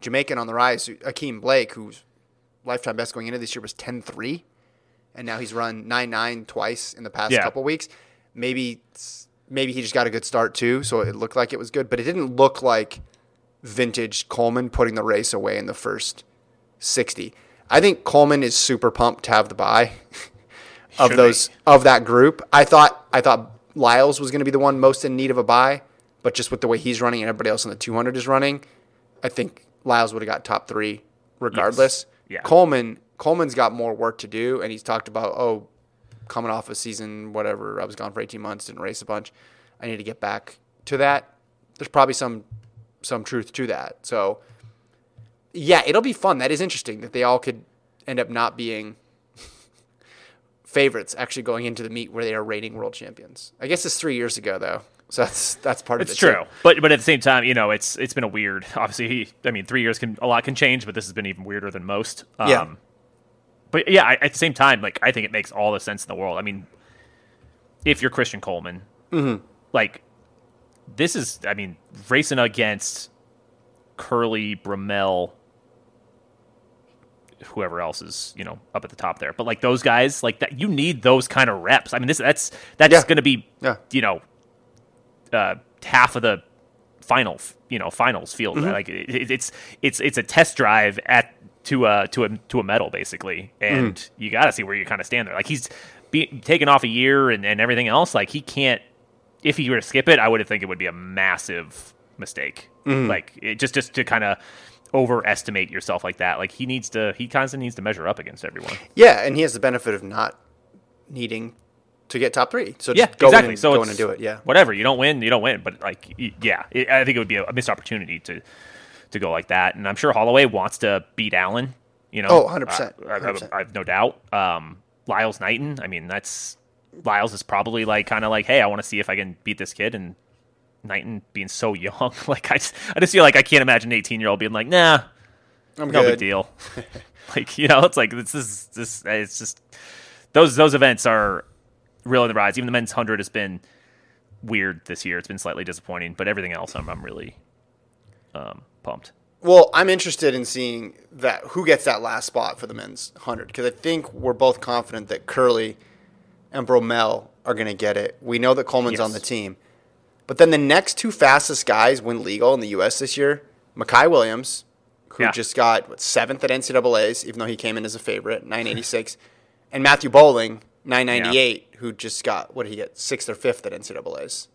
Jamaican on the rise, Ackeem Blake, whose lifetime best going into this year was 10-3, and now he's run 9-9 twice in the past Yeah. couple weeks. Maybe maybe he just got a good start too, so it looked like it was good, but it didn't look like vintage Coleman putting the race away in the first 60. I think Coleman is super pumped to have the buy of Should those be. of that group. I thought I thought Lyles was going to be the one most in need of a buy, but just with the way he's running and everybody else in the 200 is running, I think Lyles would have got top three regardless. Yeah. Coleman Coleman's got more work to do, and he's talked about oh, coming off a season whatever I was gone for 18 months, didn't race a bunch. I need to get back to that. There's probably some some truth to that. So yeah, it'll be fun. That is interesting that they all could end up not being favorites actually going into the meet where they are reigning world champions. I guess it's three years ago though, so that's that's part of it. It's true, but but at the same time, you know, it's it's been a weird. Obviously, he, I mean, three years can a lot can change, but this has been even weirder than most. Um, Yeah. But yeah, I, at the same time, like I think it makes all the sense in the world. I mean, if you're Christian Coleman, Mm-hmm. like this is, I mean, racing against Kerley Bromell, whoever else is you know up at the top there, but like those guys, like that, you need those kind of reps. I mean, this that's that's Yeah. going to be Yeah. you know uh, half of the final, you know, finals field. Mm-hmm. Like it, it- it's it's it's a test drive at to a to a to a medal basically, and Mm-hmm. you got to see where you kind of stand there. Like he's be, taken off a year and, and everything else. Like he can't. If he were to skip it, I would think it would be a massive mistake. Mm-hmm. Like it, just just to kind of overestimate yourself like that. Like he needs to. He constantly needs to measure up against everyone. Yeah, and he has the benefit of not needing to get top three. So Yeah, go exactly. and, so go in and do it. Yeah. whatever. You don't win, you don't win. But like, yeah, it, I think it would be a missed opportunity to to go like that. And I'm sure Holloway wants to beat Allen. You know, Oh, 100%, Uh, I, I, 100%. I have no doubt. Um, Lyles Knighton. I mean, that's Lyles is probably like kind of like, hey, I want to see if I can beat this kid. And Knighton being so young, like I just, I just feel like I can't imagine an 18 year old being like, nah, I'm no good. big deal. like you know, it's like this is this. It's just those those events are real on the rise. Even the men's hundred has been weird this year. It's been slightly disappointing, but everything else, I'm I'm really um, pumped. Well, I'm interested in seeing that who gets that last spot for the men's hundred because I think we're both confident that Kerley and Bromell are going to get it. We know that Coleman's Yes. on the team, but then the next two fastest guys win legal in the U.S. this year: Micah Williams, who Yeah. just got what, seventh at NCAA's, even though he came in as a favorite, 986, and Matthew Boling, 998, who just got what did he get, sixth or fifth at NCAA's.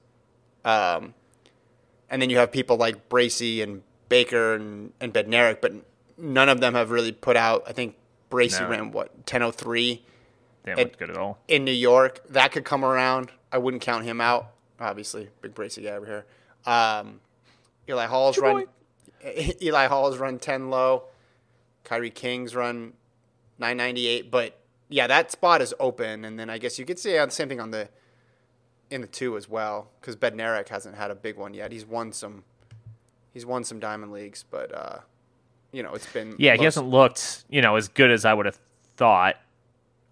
Um, and then you have people like Bracy and Baker and, and Bednarek, but none of them have really put out. I think Bracy No. ran what 1003 They It- good at all. in New York. That could come around. I wouldn't count him out. Obviously, big Bracy guy over here. Um, Eli Hall's Your run. Eli Hall's run ten low. Kyree King's run nine ninety eight. But yeah, that spot is open, and then I guess you could say the same thing on the in the two as well, because Bednarek hasn't had a big one yet. He's won some, he's won some diamond leagues, but uh, you know it's been Yeah, he hasn't looked, you know, as good as I would have thought.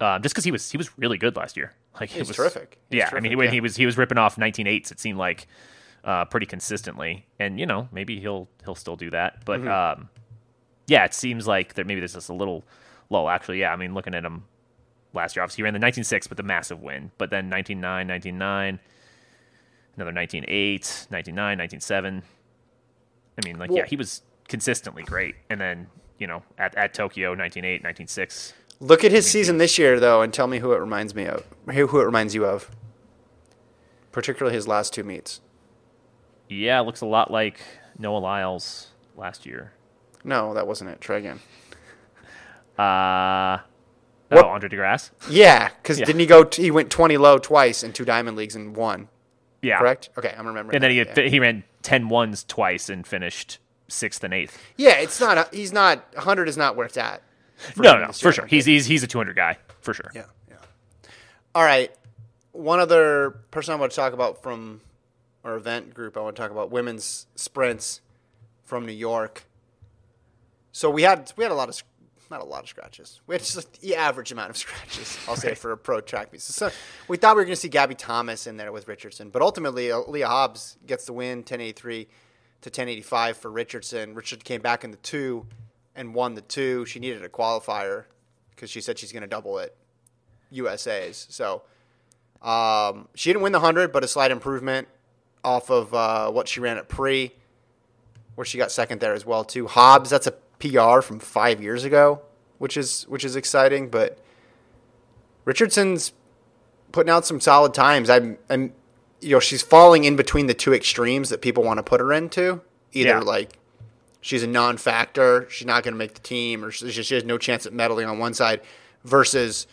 Um, just because he was he was really good last year. Like it was terrific. He's yeah, I mean, when yeah. he was he was ripping off 19 eights, it seemed like uh, pretty consistently, and you know maybe he'll he'll still do that. But Mm-hmm. um, yeah, it seems like that maybe there's just a little low. Actually, yeah, I mean, looking at him last year, obviously he ran the 19.6 with a massive win, but then 19.9, 19.9, another 19.8, 19.9, 19.7. I mean, like, yeah, he was consistently great. And then, you know, at, at Tokyo, 19.8, 19.6. Look at his season this year, though, and tell me who it reminds me of. Who who it reminds you of? Particularly his last two meets. Yeah, looks a lot like Noah Lyles last year. No, that wasn't it. Try again. Uh, Oh, what- oh, Andre De Grasse? Yeah, because Yeah. didn't he go? T- he went twenty low twice in two diamond leagues and won. Yeah. Correct. Okay, I'm remembering. And then he, yeah. he ran 10 ones twice and finished sixth and eighth. Yeah, it's not. A, he's not. hundred is not where it's at. No, no, for sure. He's, he's, he's a 200 guy, for sure. Yeah, yeah. All right. One other person I want to talk about from our event group, I want to talk about women's sprints from New York. So we had we had a lot of not a lot of scratches. We had just the average amount of scratches, I'll say, for a pro track piece. So we thought we were going to see Gabby Thomas in there with Richardson, but ultimately uh, Aleia Hobbs gets the win, 1083 to 1085 for Richardson. Richard came back in the two and won the two. She needed a qualifier because she said she's going to double it. USA's. So um, she didn't win the 100, but a slight improvement off of uh, what she ran at pre, where she got second there as well too. Hobbs, that's a PR from five years ago, which is which is exciting. But Richardson's putting out some solid times. I'm, I'm you know, she's falling in between the two extremes that people want to put her into. Either Yeah. like she's a non-factor, she's not going to make the team, or she she has no chance at medaling on one side, versus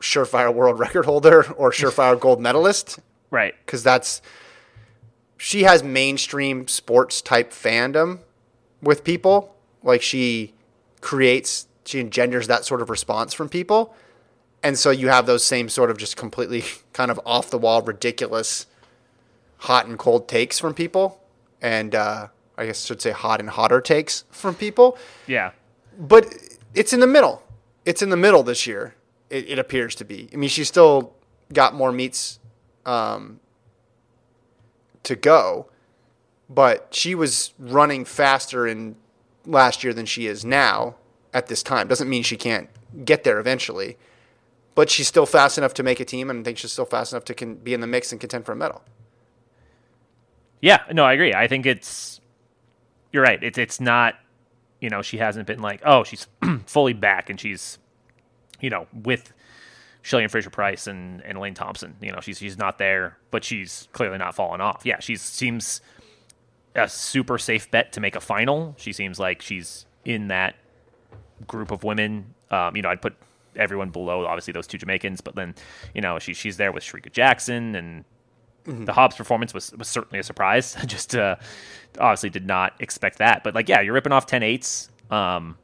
surefire world record holder or surefire gold medalist Right. because that's she has mainstream sports type fandom with people. Like she creates, she engenders that sort of response from people, and so you have those same sort of just completely kind of off the wall, ridiculous, hot and cold takes from people, and uh, I guess I should say hot and hotter takes from people Yeah. but it's in the middle. It's in the middle this year. It, it appears to be. I mean, she's still got more meets um, to go, but she was running faster in last year than she is now at this time. Doesn't mean she can't get there eventually, but she's still fast enough to make a team, and I think she's still fast enough to can be in the mix and contend for a medal. Yeah, no, I agree. I think it's you're right. It's it's not you know she hasn't been like oh she's fully back and she's you know with Shelly-Ann Fraser-Pryce and, and Elaine Thompson. You know she's she's not there, but she's clearly not falling off. Yeah, she seems a super safe bet to make a final. She seems like she's in that group of women. Um, you know, I'd put everyone below obviously those two Jamaicans, but then you know she she's there with Shericka Jackson and the Hobbs performance was was certainly a surprise. I just uh, obviously did not expect that. But like, yeah, you're ripping off 10 eights. Um,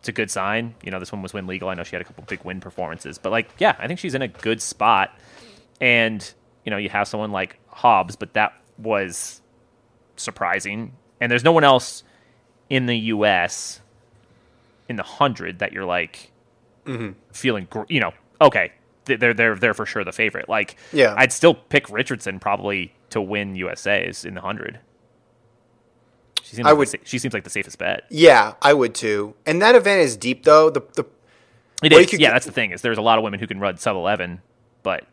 It's a good sign. You know, this one was win legal. I know she had a couple big win performances, but like, yeah, I think she's in a good spot. And you know, you have someone like Hobbs, but that was surprising. And there's no one else in the U.S. in the hundred that you're like mm-hmm. feeling, gr- you know, okay, they're they're they're for sure the favorite. Like, Yeah. I'd still pick Richardson probably to win USA's in the hundred. She seems I like would- the, she seems like the safest bet. Yeah, I would too. And that event is deep though. The the It is. yeah, get- that's the thing is there's a lot of women who can run sub eleven, but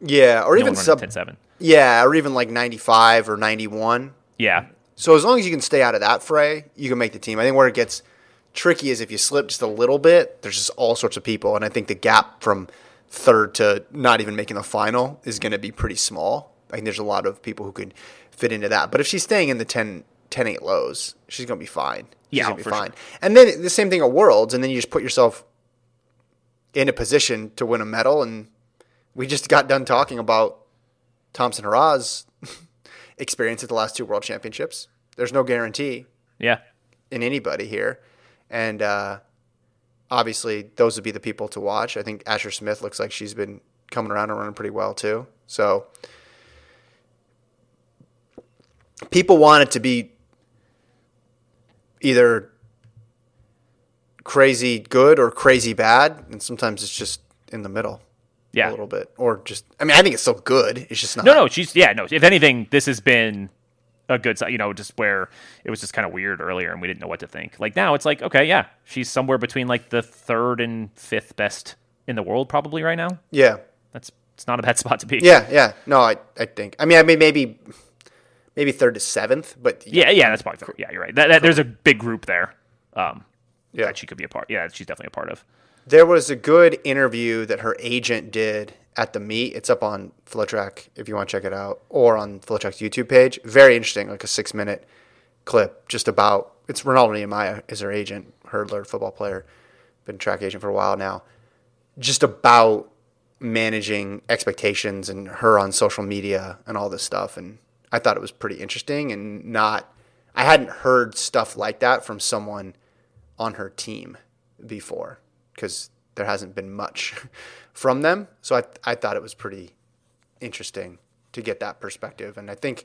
yeah, or no even one sub seven. Yeah, or even like 95 or 91. Yeah, So as long as you can stay out of that fray, you can make the team. I think where it gets tricky is if you slip just a little bit, there's just all sorts of people. And I think the gap from third to not even making the final is going to be pretty small. I think there's a lot of people who could fit into that. But if she's staying in the 10, 10 8 lows, she's going to be fine. She's Yeah, going to be fine. And then the same thing at Worlds. And then you just put yourself in a position to win a medal. And we just got done talking about Thompson-Herah's experience at the last two world championships. There's no guarantee yeah, in anybody here. And uh, obviously those would be the people to watch. I think Asher-Smith looks like she's been coming around and running pretty well too. So people want it to be either crazy good or crazy bad, and sometimes it's just in the middle Yeah. a little bit, or just. I mean, I think it's still good. It's just not. No, no, she's yeah, no. If anything, this has been a good. You know, just where it was just kind of weird earlier, and we didn't know what to think. Like now, it's like okay, yeah, she's somewhere between like the third and fifth best in the world probably right now. Yeah, That's it's not a bad spot to be. yeah, yeah. No, I, I think. I mean, I mean, maybe, maybe third to seventh, but yeah, yeah. That's probably fair. yeah. You're right. That, that, there's a big group there. Um, yeah. that she could be a part. Yeah, she's definitely a part of. There was a good interview that her agent did at the meet. It's up on FloTrack if you want to check it out, or on FloTrack's YouTube page. Very interesting, like a six minute clip just about it's Renaldo Nehemiah is her agent, hurdler, football player, been track agent for a while now. Just about managing expectations and her on social media and all this stuff. And I thought it was pretty interesting and not I hadn't heard stuff like that from someone on her team before because there hasn't been much from them. So I, I thought it was pretty interesting to get that perspective. And I think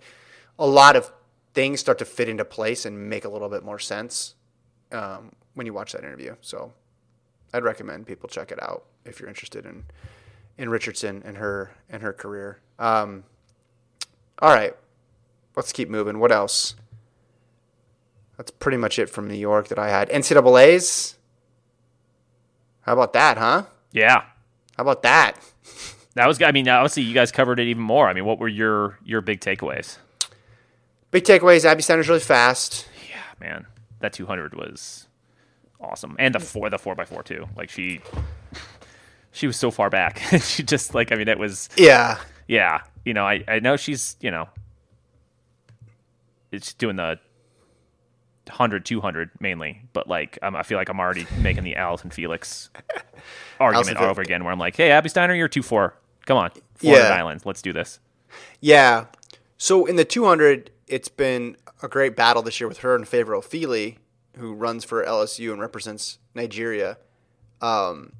a lot of things start to fit into place and make a little bit more sense um, when you watch that interview. So I'd recommend people check it out if you're interested in in Richardson and her and her career. Um, all right, let's keep moving. What else? That's pretty much it from New York that I had. NCAA's. How about that, huh? Yeah, How about that? that was. I mean, obviously, you guys covered it even more. I mean, what were your your big takeaways? Big takeaways. Abby Steiner's really fast. Yeah, man, that 200 was awesome, and the four the four by four too. Like she, she was so far back. she just like I mean, it was Yeah. yeah. You know, I I know she's you know, it's doing the 100 200 mainly, but like um, I feel like I'm already making the Allyson Felix argument Allison over again, where I'm like, hey, Abby Steiner, you're two four. Come on, 400 Yeah. Islands, let's do this. Yeah. So in the 200, it's been a great battle this year with her and Favour Ofili, who runs for LSU and represents Nigeria. Um,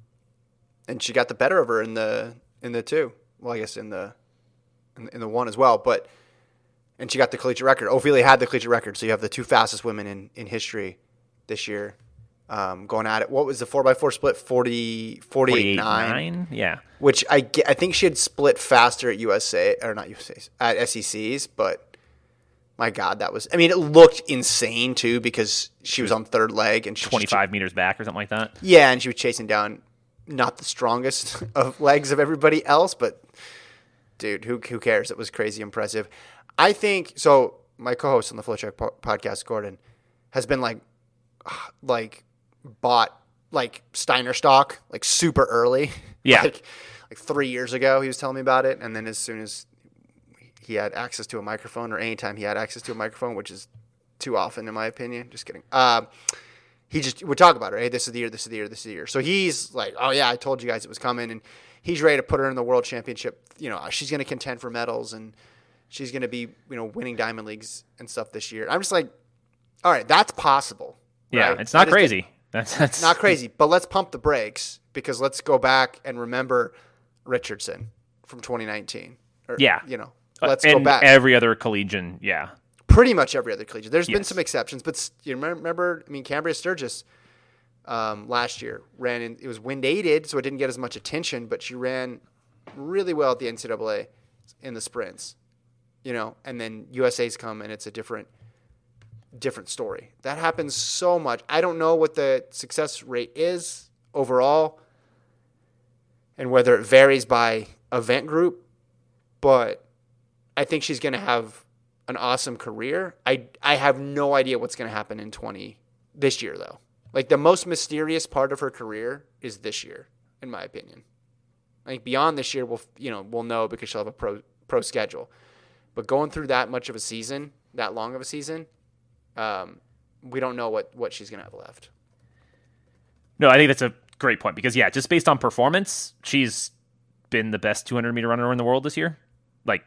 and she got the better of her in the in the two. Well, I guess in the in, in the one as well. But and she got the collegiate record. Ofili had the collegiate record, so you have the two fastest women in in history this year. Um, going at it. What was the 4x4 split? 40, 48 9 9? Yeah. which I, I think she had split faster at USA or not USA at SECs, but my God, that was I mean it looked insane too because she was on third leg and she was 25 meters back or something like that. yeah, and she was chasing down not the strongest of legs of everybody else, but dude, who who cares? It was crazy impressive. I think so. My co-host on the FlowCheck po- podcast, Gordon, has been like, like bought like Steiner stock like super early. Yeah. like like three years ago, he was telling me about it, and then as soon as he had access to a microphone, or anytime he had access to a microphone, which is too often in my opinion. Just kidding. Um, he just would talk about it. Hey, this is the year. This is the year. This is the year. So he's like, oh yeah, I told you guys it was coming, and he's ready to put her in the world championship. You know, she's going to contend for medals, and she's going to be you know winning diamond leagues and stuff this year. I'm just like, all right, that's possible. Yeah, right? it's not crazy. That's that's not crazy, but let's pump the brakes because let's go back and remember Richardson from 2019. Or, Yeah. you know, Uh, let's and go back. Every other collegian, yeah. pretty much every other collegian. There's been some exceptions, but you remember, remember I mean, Cambria Sturgis um, last year ran in. It was wind aided, so it didn't get as much attention, but she ran really well at the NCAA in the sprints. You know, and then USA's come and it's a different different story. That happens so much. I don't know what the success rate is overall and whether it varies by event group, but I think she's going to have an awesome career. I I have no idea what's going to happen in 20 this year though. Like the most mysterious part of her career is this year in my opinion. I think beyond this year we'll you know, we'll know because she'll have a pro pro schedule. But going through that much of a season, that long of a season, um, we don't know what what she's to have left. No, I think that's a great point because yeah, just based on performance, she's been the best 200 meter runner in the world this year. Like,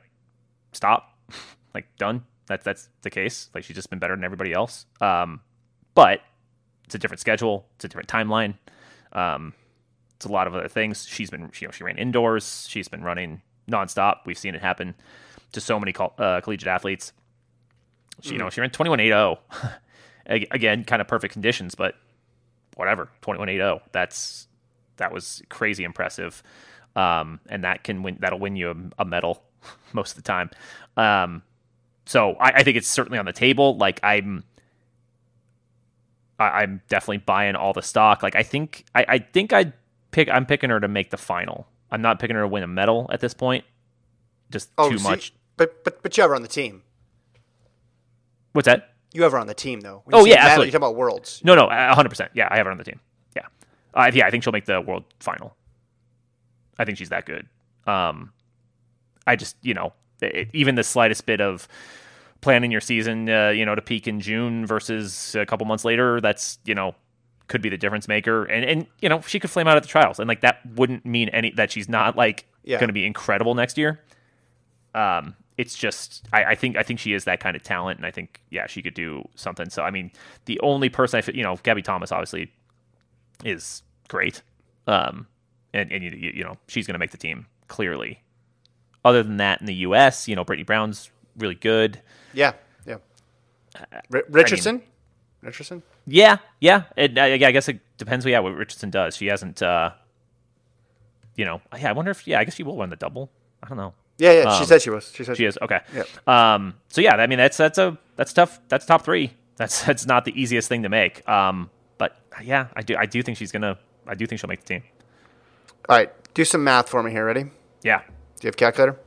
stop, like done. That's that's the case. Like she's just been better than everybody else. Um, but it's a different schedule. It's a different timeline. Um, it's a lot of other things. She's been, you know, she ran indoors. She's been running nonstop. We've seen it happen to so many col- uh, collegiate athletes. She, you know, she ran 21.80. Ag- Again, kind of perfect conditions, but whatever, 21.80. That's that was crazy impressive. Um, and that can win. That'll win you a, a medal most of the time. Um, so I, I think it's certainly on the table. Like I'm, I, I'm definitely buying all the stock. Like I think, I, I think I'd pick. I'm picking her to make the final. I'm not picking her to win a medal at this point. Just too Oh, see, much. But but but you have her on the team. What's that? You have her on the team though. When Oh, yeah, absolutely. You're talking about worlds. No, no, a hundred percent. Yeah, I have her on the team. Yeah, uh, yeah, I think she'll make the world final. I think she's that good. Um, I just, you know, it, even the slightest bit of planning your season, uh, you know, to peak in June versus a couple months later, that's you know, could be the difference maker. And and you know, she could flame out at the trials, and like that wouldn't mean any that she's not like Yeah. going to be incredible next year. Um, it's just I, I think I think she is that kind of talent, and I think yeah she could do something. So I mean, the only person I you know Gabby Thomas obviously is great, um, and and you, you you know she's going to make the team clearly. Other than that, in the U.S., you know Brittany Brown's really good. Yeah, yeah. R- Richardson, Richardson. Yeah, yeah. It, I, I guess it depends. Yeah, what Richardson does. She hasn't. uh You know, yeah. I wonder if yeah. I guess she will run the double. I don't know. Yeah, yeah. she Um, said she was. She said She is okay. Yep. Um. So yeah, I mean that's that's a that's tough. That's top three. That's that's not the easiest thing to make. Um. But yeah, I do I do think she's gonna. I do think she'll make the team. All right, do some math for me here. Ready? Yeah. Do you have a calculator.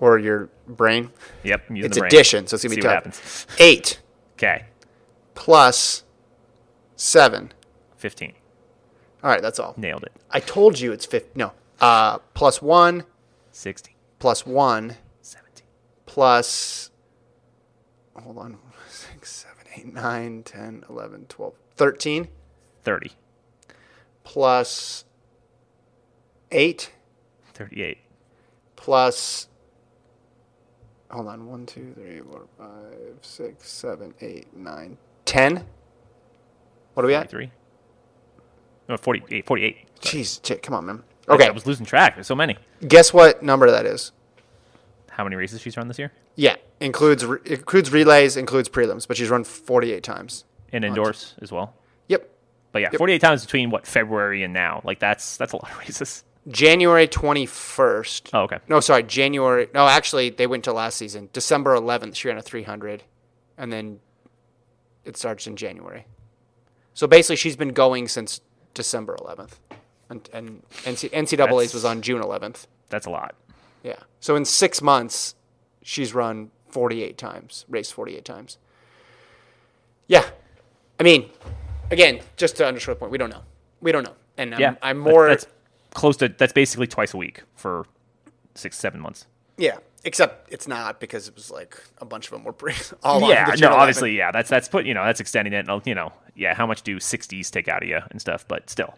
Or your brain? Yep. It's the brain. addition, so it's gonna be See tough. Eight Okay. plus seven. Fifteen. All right, that's all. Nailed it. I told you it's fifty. No, uh. Sixteen. Plus one. Seventeen. plus one, Seventeen. plus. Hold on. Six, seven, eight, nine, 10, 11, 12, 13, Thirty. plus eight, Thirty-eight. plus. Hold on. One, two, three, four, five, six, seven, eight, nine, ten. What are we at? Forty-three. No, 48. 48. Jeez, Ch- come on, man. Okay. I Okay, was losing track. There's so many. guess what number that is? How many races she's run this year? Yeah, includes re- includes relays, includes prelims, but she's run 48 times. And indoors as well. Yep. But yeah, Yep. 48 times between what February and now. Like that's that's a lot of races. January 21st. Oh, okay. No, sorry, January. No, actually, they went to last season. December 11th, she ran a 300, and then it starts in January. So basically, she's been going since December 11th, and, and NCAA's That's- was on June 11th. That's a lot. Yeah. So in six months, she's run 48 times, raced 48 times. Yeah. I mean, again, just to underscore the point, we don't know. We don't know. And I'm, yeah, I'm more. That's close to. That's basically twice a week for six, seven months. yeah. Except it's not because it was like a bunch of them were pretty, all yeah, the no, June 11th. obviously, yeah. That's that's put. You know, that's extending it. and, You know, yeah. How much do 60s take out of you and stuff? But still,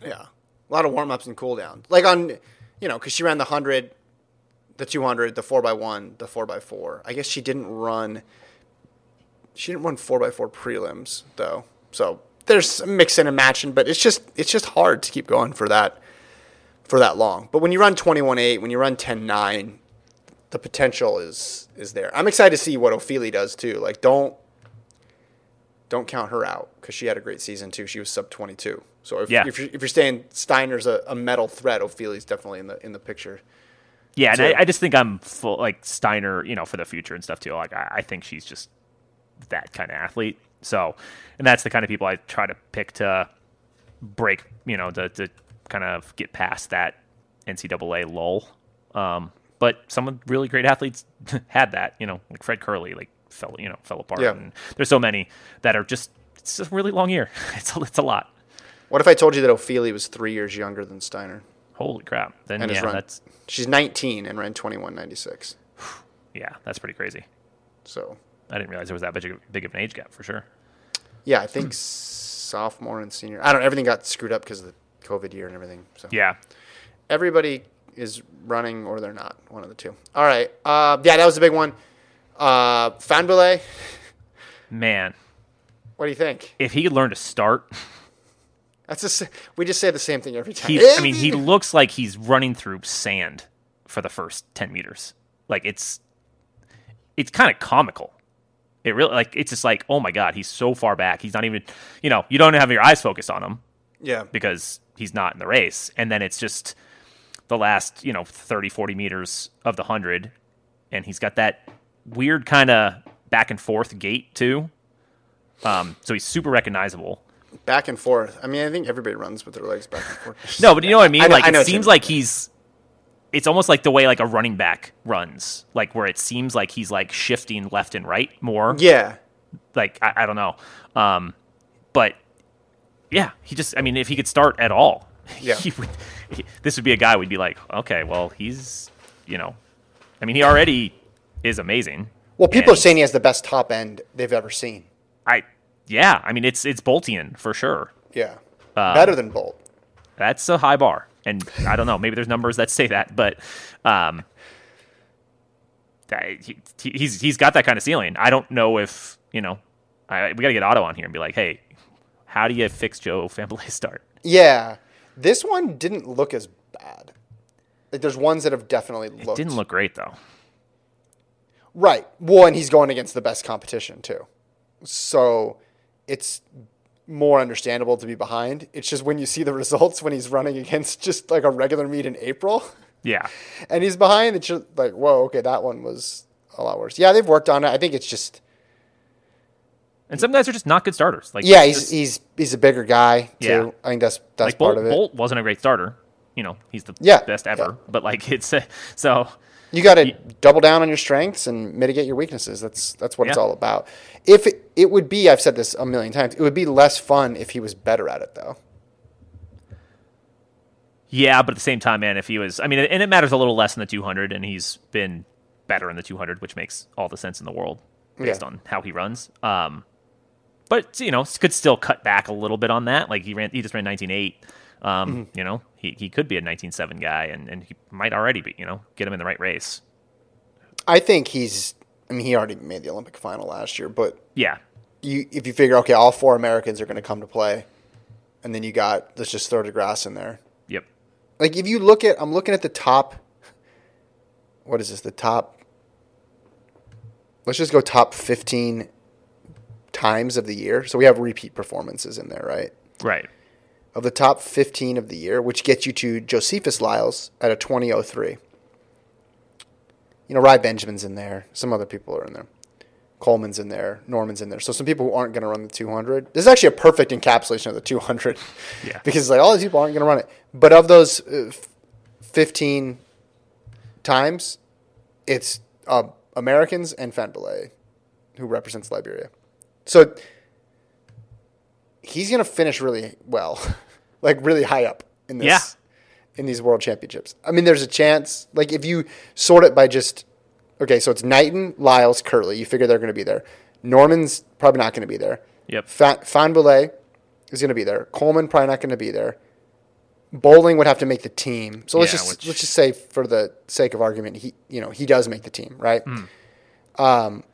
Yeah. A lot of warm ups and cool downs. Like on, you know, because she ran the 100, the 200, the 4x1, the 4x4. I guess she didn't run, she didn't run 4x4 prelims, though. So there's mixing and matching, but it's just, it's just hard to keep going for that, for that long. But when you run 21.8, when you run 10.9, the potential is, is there. I'm excited to see what Ofili does too. Like, don't, don't count her out because she had a great season too. She was sub 22. So if, Yeah. if, you're, if you're saying Steiner's a, a medal threat, Ofili's definitely in the in the picture. yeah. And I, I just think I'm full like Steiner. You know, for the future and stuff too. Like I, I think she's just that kind of athlete. So, and that's the kind of people I try to pick to break. You know, to to kind of get past that NCAA lull. Um, but some really great athletes had that. You know, like Fred Kerley, like fell you know fell apart. Yeah. And there's so many that are just. It's a really long year. It's a, it's a lot. What if I told you that Ofili was three years younger than Steiner Holy crap! Then and yeah, run? that's She's 19 and ran 21.96. yeah, that's pretty crazy. So I didn't realize there was that big of, big of an age gap for sure. yeah, I think sophomore and senior. I don't. Everything got screwed up because of the COVID year and everything. So Yeah, everybody is running or they're not. One of the two. All right. Uh, yeah, that was a big one. Uh, man, what do you think? if he could learn to start, That's just we just say the same thing every time. He, I mean, he looks like he's running through sand for the first ten meters. Like it's, it's kind of comical. It really like it's just like oh my god, he's so far back. He's not even, you know, you don't have your eyes focused on him yeah. because he's not in the race, and then it's just the last you know 30, 40 meters of the hundred, and he's got that weird kind of back and forth gait too. Um, so he's super recognizable. Back and forth. I mean, I think everybody runs with their legs back and forth. No, but you know what I mean. I know- like I it seems like he's. It's almost like the way like a running back runs, like where it seems like he's like shifting left and right more. Yeah. Like I, I don't know, um, but yeah, he just. I mean, if he could start at all, Yeah. he would, he- this would be a guy we'd be like, okay, well, he's, you know, I mean, he already is amazing. Well, people are saying he has the best top end they've ever seen. I, yeah, I mean, it's it's Boltian for sure. Yeah. Uh, Better than Bolt. That's a high bar, and I don't know. Maybe there's numbers that say that, but um, that- he, he's he's got that kind of ceiling. I don't know if you know. I, we got to get Otto on here and be like, hey, how do you fix Joe Fahnbulleh's start? Yeah. This one didn't look as bad. Like there's ones that have definitely looked It Didn't look great though. Right. Well, and he's going against the best competition too. So it's more understandable to be behind. It's just when you see the results when he's running against just like a regular meet in April Yeah, and he's behind, it's just like, whoa, okay, that one was a lot worse. Yeah, they've worked on it. I think it's just and some guys are just not good starters. Like yeah, he's just- he's he's a bigger guy too. Yeah. I think that's that's like part Bolt, of it. Bolt wasn't a great starter. You know, he's the Yeah, best ever. yeah. But like it's uh, so You got to double down on your strengths and mitigate your weaknesses. That's that's what it's all about. If it, it would be, I've said this a million times, it would be less fun if he was better at it, though. Yeah, but at the same time, man, if he was, I mean, and it matters a little less in the 200, and he's been better in the 200, which makes all the sense in the world based Yeah. on how he runs. Um, but you know, could still cut back a little bit on that. Like he ran, he just ran 19.8. Um, Mm-hmm. You know, he, he could be a 19.7 guy, and, and he might already be. You know, get him in the right race. I think he's. I mean, he already made the Olympic final last year, but Yeah, you, if you figure, okay, all four Americans are going to come to play, and then you got let's just throw De Grasse in there. yep, Like if you look at, I'm looking at the top. What is this? The top. Let's just go top 15 times of the year. So we have repeat performances in there, right? right. of the top 15 of the year, which gets you to Josephus Lyles at a 2003. You know, Rai Benjamin's in there. Some other people are in there. Coleman's in there. Norman's in there. So some people who aren't going to run the 200. This is actually a perfect encapsulation of the 200. Yeah. because like all these people aren't going to run it. But of those uh, 15 times, it's uh, Americans and Fahnbulleh who represents Liberia. So he's going to finish really well, like really high up in this Yeah. in these world championships. I mean, there's a chance. Like if you sort it by just okay, so it's Knighton, Lyles, Kerley. You figure they're going to be there. Norman's probably not going to be there. Yep. Fa- Fahnbulleh is going to be there. Coleman probably not going to be there. Boling would have to make the team. So let's Yeah, just which- let's just say for the sake of argument, he you know he does make the team, right? Hmm. Um,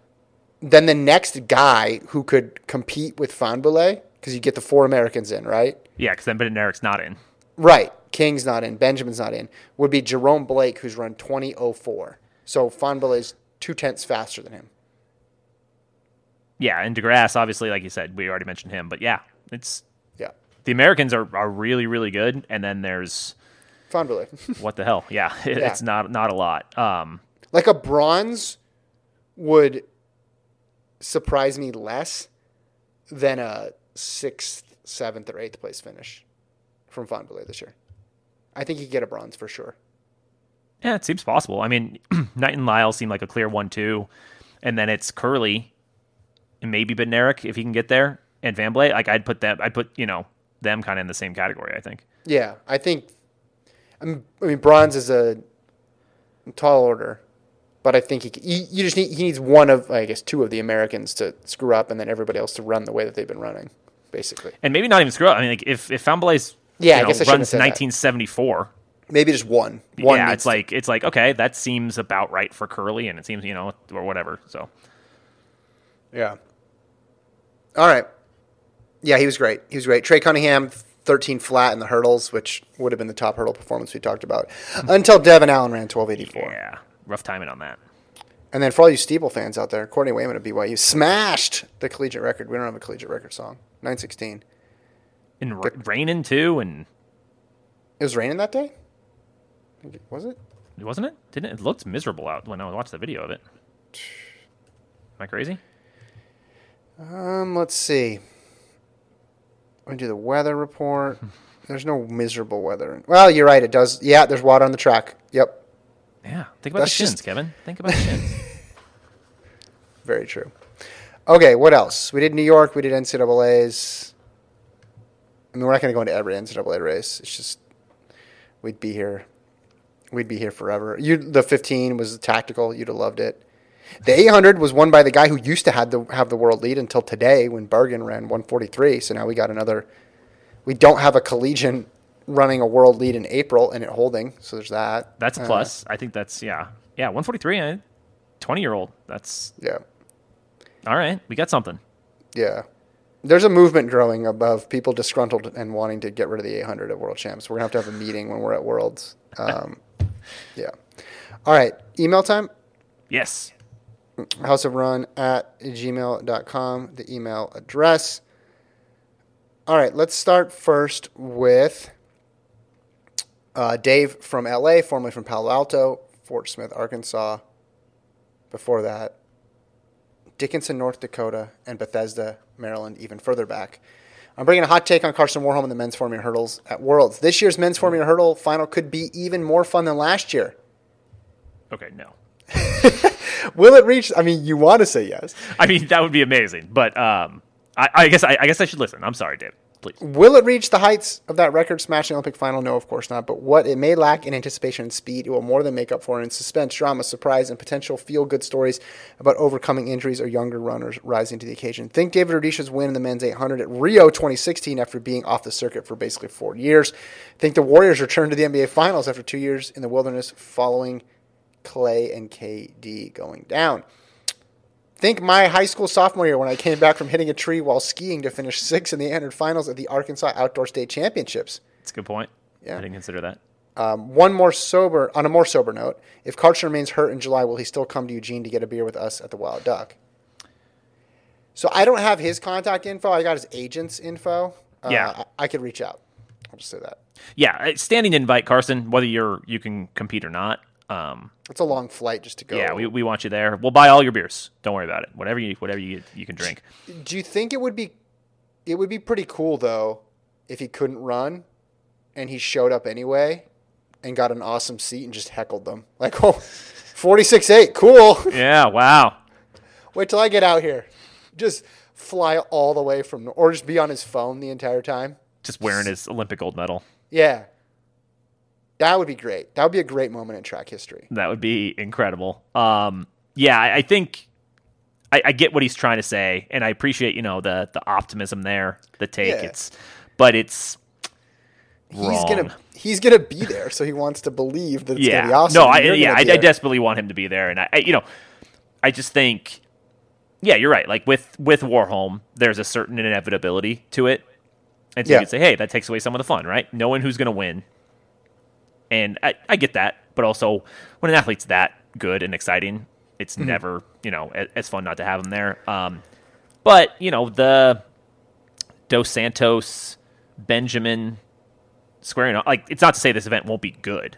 then the next guy who could compete with Fahnbulleh because you get the four Americans in, right? Yeah, because then Bednarek's not in. Right. King's not in. Benjamin's not in. Would be Jerome Blake, who's run 20.04. So Fahnbulleh's two tenths faster than him. Yeah, and De Grasse, obviously, like you said, we already mentioned him. But yeah, it's Yeah. the Americans are, are really, really good. And then there's Fahnbulleh. what the hell? Yeah, it, Yeah. it's not not a lot. Um, like a bronze would surprise me less than a sixth, seventh, or eighth place finish from Fahnbulleh this year. I think he'd get a bronze for sure. yeah, it seems possible. I mean, Knight and Lyle seem like a clear one-two, and then it's Kerley and maybe Bednarek if he can get there, and Van Blake. Like I'd put them, I'd put you know them kind of in the same category. I think. Yeah, I think. I mean, I mean, bronze is a tall order, but I think he, c- you, just need he needs one of I guess two of the Americans to screw up, and then everybody else to run the way that they've been running, basically. And maybe not even screw up. I mean, like if if Van Blake's Yeah, I you know, guess I runs said that. 1974. Maybe just one. One. yeah, it's to- like it's like okay, that seems about right for Kerley, and it seems you know or whatever. So yeah. All right. Yeah, he was great. He was great. Trey Cunningham 13 flat in the hurdles, which would have been the top hurdle performance we talked about, until Devin Allen ran 1284. Yeah, rough timing on that. And then for all you Steeple fans out there, Courtney Wayment of BYU smashed the collegiate record. We don't have a collegiate record song. 916. And ra- raining too, and It was raining that day? I think it- Was it? wasn't it? Didn't it? It looked miserable out when I watched the video of it. Am I crazy? Um, let's see. I'm gonna do the weather report. There's no miserable weather. Well, you're right. It does. Yeah, there's water on the track. Yep, Yeah. Think about That's the shins, just- Kevin. Think about the shins. very true. Okay, what else? We did New York. We did NCAA's. I mean, we're not going to go into every NCAA race. It's just we'd be here. We'd be here forever. You, the 15 was tactical. You'd have loved it. The 800 was won by the guy who used to had the have the world lead until today when Bergen ran 143. So now we got another. We don't have a collegian running a world lead in April and it holding. So there's that. That's a Uh, plus. I think that's yeah, yeah. One forty three. Twenty year old. That's yeah. all right. We got something. Yeah. There's a movement growing above people disgruntled and wanting to get rid of the 800 at World Champs. We're going to have to have a meeting when we're at Worlds. Um, yeah. All right. Email time Yes. house of run at gmail.com, the email address. All right. Let's start first with uh, Dave from LA, formerly from Palo Alto, Fort Smith, Arkansas. Before that, Dickinson, North Dakota, and Bethesda, Maryland, even further back. I'm bringing a hot take on Karsten Warholm and the men's 4 meter hurdles at Worlds. This year's men's 4 meter hurdle final could be even more fun than last year. Okay. No. Will it reach? I mean, you want to say yes. I mean that would be amazing, but um, I, I guess I, I guess I should listen. I'm sorry, Dave. Please. Will it reach the heights of that record smashing Olympic final? No, of course not. But what it may lack in anticipation and speed, it will more than make up for in suspense, drama, surprise, and potential feel good stories about overcoming injuries or younger runners rising to the occasion. Think David Rudisha's win in the men's 800 at Rio 2016 after being off the circuit for basically four years. Think the Warriors return to the NBA Finals after two years in the wilderness following Klay and KD going down. Think my high school sophomore year when I came back from hitting a tree while skiing to finish sixth in the 800 finals at the Arkansas Outdoor State Championships. That's a good point. Yeah. I didn't consider that. Um, one more sober, on a more sober note, if Karsten remains hurt in July, will he still come to Eugene to get a beer with us at the Wild Duck? So I don't have his contact info. I got his agent's info. Uh, Yeah. I, I could reach out. I'll just say that. Yeah, standing invite, Karsten. Whether you're you can compete or not. Um, It's a long flight just to go. yeah, we, we want you there. We'll buy all your beers. Don't worry about it. Whatever you whatever you you can drink. Do you think it would be it would be pretty cool though if he couldn't run and he showed up anyway and got an awesome seat and just heckled them? Like, oh, 46-8. cool. Yeah. Wow. Wait till I get out here. Just fly all the way from, or just be on his phone the entire time. Just wearing his Olympic gold medal. Yeah. That would be great. That would be a great moment in track history. That would be incredible. Um, yeah, I, I think I, I get what he's trying to say, and I appreciate you know the the optimism there, the take. Yeah. It's, but it's He's wrong. gonna he's gonna be there, so he wants to believe that it's yeah, gonna be awesome. no, I, yeah, I, I desperately want him to be there, and I, I, you know, I just think, yeah, you're right. Like with with Warholm, there's a certain inevitability to it, and so Yeah. you could say, hey, that takes away some of the fun, right? Knowing who's going to win, and I, I get that, but also when an athlete's that good and exciting, it's Mm-hmm. never you know as fun not to have him there. Um, but you know the Dos Santos, Benjamin, squaring off. Like it's not to say this event won't be good,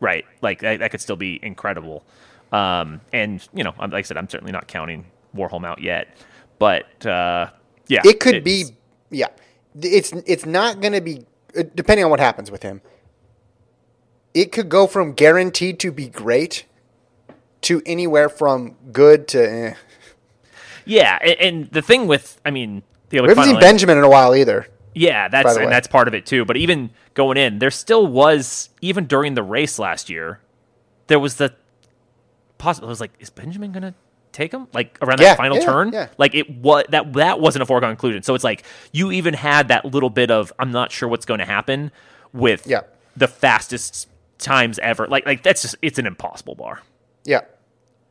right? Like that, that could still be incredible. Um, and you know, like I said, I'm certainly not counting Warholm out yet, but uh, yeah, It could be, yeah. It's it's not going to be uh, depending on what happens with him. It could go from guaranteed to be great to anywhere from good to. Eh. yeah. And, and the thing with, I mean, the We haven't seen Benjamin in a while either. Yeah, that's way. and that's part of it too. But even going in, there still was even during the race last year, there was the possible. It was like, is Benjamin gonna take him? Like around Yeah, that final yeah, turn, yeah. like it was that that wasn't a foregone conclusion. So it's like you even had that little bit of I'm not sure what's going to happen with Yeah. the fastest times ever. Like like that's just it's an impossible bar. Yeah,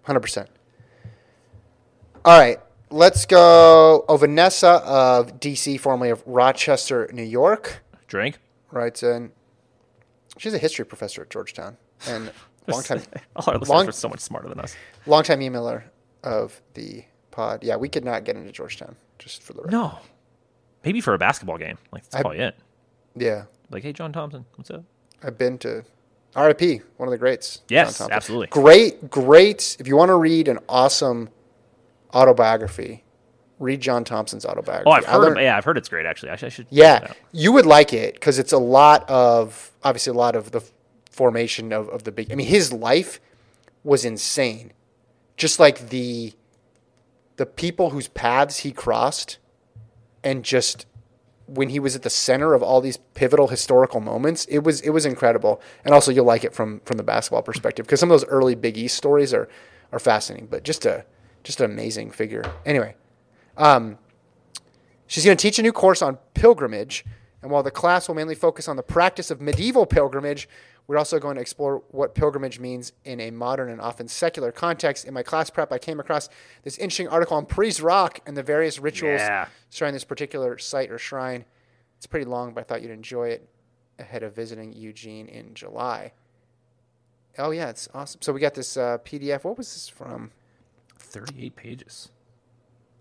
hundred percent. All right, let's go. Oh, Vanessa of DC, formerly of Rochester, New York, Drink. writes in. She's a history professor at Georgetown and long time, All our listeners long- are so much smarter than us. long time emailer of the pod. Yeah, we could not get into Georgetown just for the record. No. Maybe for a basketball game. Like that's I- probably it. Yeah, Like, hey, John Thompson, what's up? I've been to RIP, one of the greats. Yes, absolutely. Great, great. If you want to read an awesome autobiography, read John Thompson's autobiography. Oh, I've heard. learned- yeah, I've heard it's great. Actually, I should. check it Yeah, you would like it because it's a lot of obviously a lot of the formation of, of the big. I mean, his life was insane. Just like the the people whose paths he crossed, and just when he was at the center of all these pivotal historical moments, it was it was incredible. And also, you'll like it from from the basketball perspective because some of those early Big East stories are are fascinating. But just a just an amazing figure. Anyway, um, She's going to teach a new course on pilgrimage, and while the class will mainly focus on the practice of medieval pilgrimage, we're also going to explore what pilgrimage means in a modern and often secular context. In my class prep, I came across this interesting article on Pre's Rock and the various rituals Yeah. surrounding this particular site or shrine. It's pretty long, but I thought you'd enjoy it ahead of visiting Eugene in July. Oh yeah, it's awesome. So we got this uh, PDF. What was this from? Thirty-eight pages.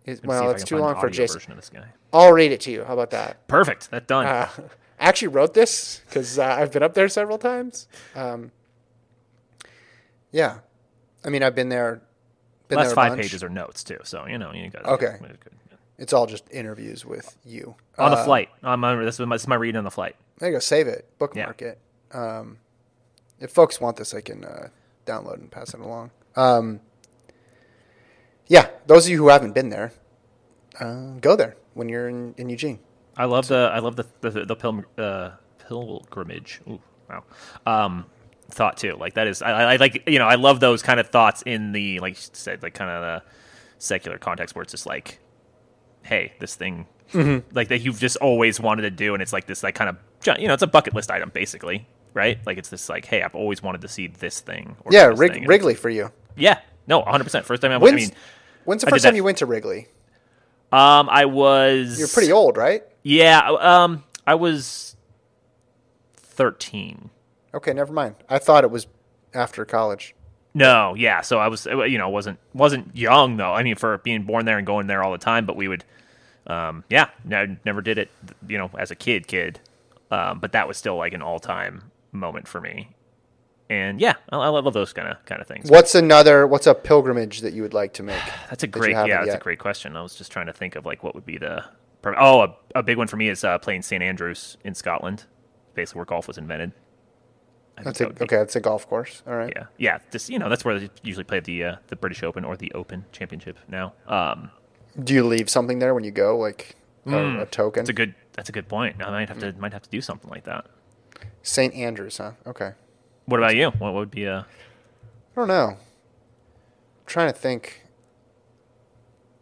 Is, Let me see if well, it's too long for audio Jason. Version of this guy. I'll read it to you. How about that? Perfect. That's done. Uh, I actually wrote this because uh, I've been up there several times. Um, yeah, I mean I've been there. Been Last there five bunch. pages are notes too, so you know you got. Okay. It's all just interviews with you On the Uh, flight. On my, this, is my, this is my reading on the flight. There you go. Save it. Bookmark it. Um, if folks want this, I can uh, download and pass it along. Um, yeah, those of you who haven't been there, uh, go there when you're in, in Eugene. I love the I love the the, the pilgrim, uh, pilgrimage. Ooh, wow. Um, thought too. Like that is I, I like you know I love those kind of thoughts in the like you said like kind of the secular context where it's just like, hey, this thing Mm-hmm. like that you've just always wanted to do, and it's like this like kind of you know it's a bucket list item basically, right? Like it's this like hey I've always wanted to see this thing. Or Yeah, this Rig- thing, Wrigley for you. Yeah, no, 100. percent First time I went. I When's, mean, when's the first time that- you went to Wrigley? um, I was You're pretty old, right? Yeah, um, I was 13. Okay, never mind. I thought it was after college. No, yeah. So I was, uh, you know, wasn't wasn't young though. I mean, for being born there and going there all the time. But we would, um, yeah, I never did it, you know, as a kid, kid. Um, but that was still like an all time moment for me. And yeah, I, I love those kind of kind of things. What's another? What's a pilgrimage that you would like to make? That's a great, haven't yeah, that's yet? a great question. I was just trying to think of like what would be the. Oh, a, a big one for me is uh, playing St Andrews in Scotland, basically where golf was invented. That's that a, be- okay. That's a golf course. All right. Yeah, yeah. Just you know, that's where they usually play the uh, the British Open or the Open Championship now. Um, Do you leave something there when you go, like a, a token? that's a good that's a good point. I might have to might have to do something like that. St. Andrews, huh? Okay. What about you? What would be a I don't know. I'm trying to think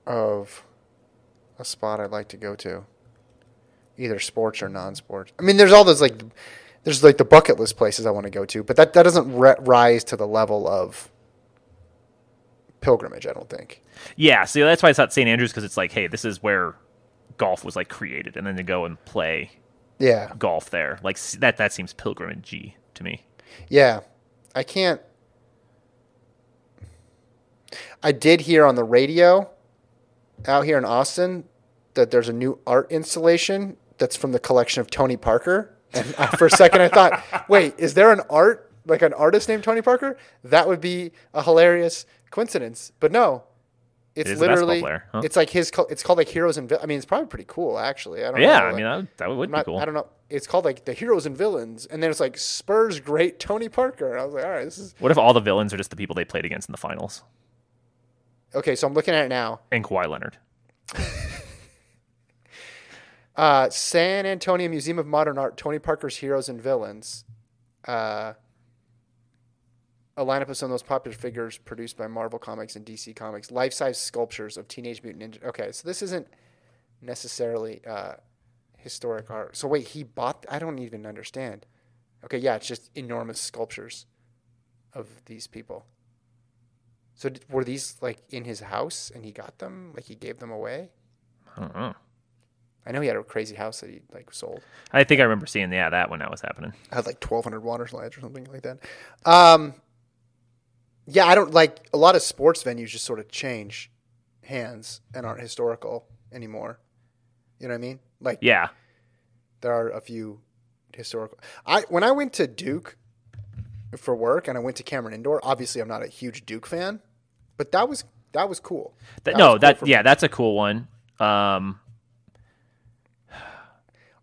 of a spot I'd like to go to, either sports or non-sports. I mean, there's all those like, there's like the bucket list places I want to go to, but that that doesn't ri- rise to the level of pilgrimage. I don't think. yeah? See, that's why it's not St Andrews because it's like, hey, this is where golf was like created, and then to go and play Yeah, golf there, like that that seems pilgrimagey to me. yeah. I can't. I did hear on the radio out here in Austin that there's a new art installation that's from the collection of Tony Parker. And for a second, I thought, wait, is there an art, like an artist named Tony Parker? That would be a hilarious coincidence. But no, it's It is a basketball literally, player, huh? it's like his, it's called like Heroes and, I mean, it's probably pretty cool, actually. I don't know. Yeah, know. I mean that would, that would I'm be cool. I don't know. It's called like the Heroes and Villains. And then it's like Spurs great Tony Parker. I was like, all right, this is, What if all the villains are just the people they played against in the finals? Okay, so I'm looking at it now. And Kawhi Leonard. Uh, San Antonio Museum of Modern Art, Tony Parker's Heroes and Villains. Uh, a lineup of some of those popular figures produced by Marvel Comics and DC Comics. Life size sculptures of Teenage Mutant Ninja. Okay, so this isn't necessarily uh, historic art. So wait, he bought. I don't even understand. Okay, yeah, it's just enormous sculptures of these people. So d- were these like in his house and he got them? Like he gave them away? I don't know. I know he had a crazy house that he like sold. I think I remember seeing yeah that when that was happening. I had like 1200 water slides or something like that. Um, yeah, I don't like a lot of sports venues just sort of change hands and aren't historical anymore. You know what I mean? Like Yeah, there are a few historical. I when I went to Duke for work and I went to Cameron Indoor. Obviously, I'm not a huge Duke fan, but that was that was cool. That- That no, was cool that yeah, that's a cool one. Um,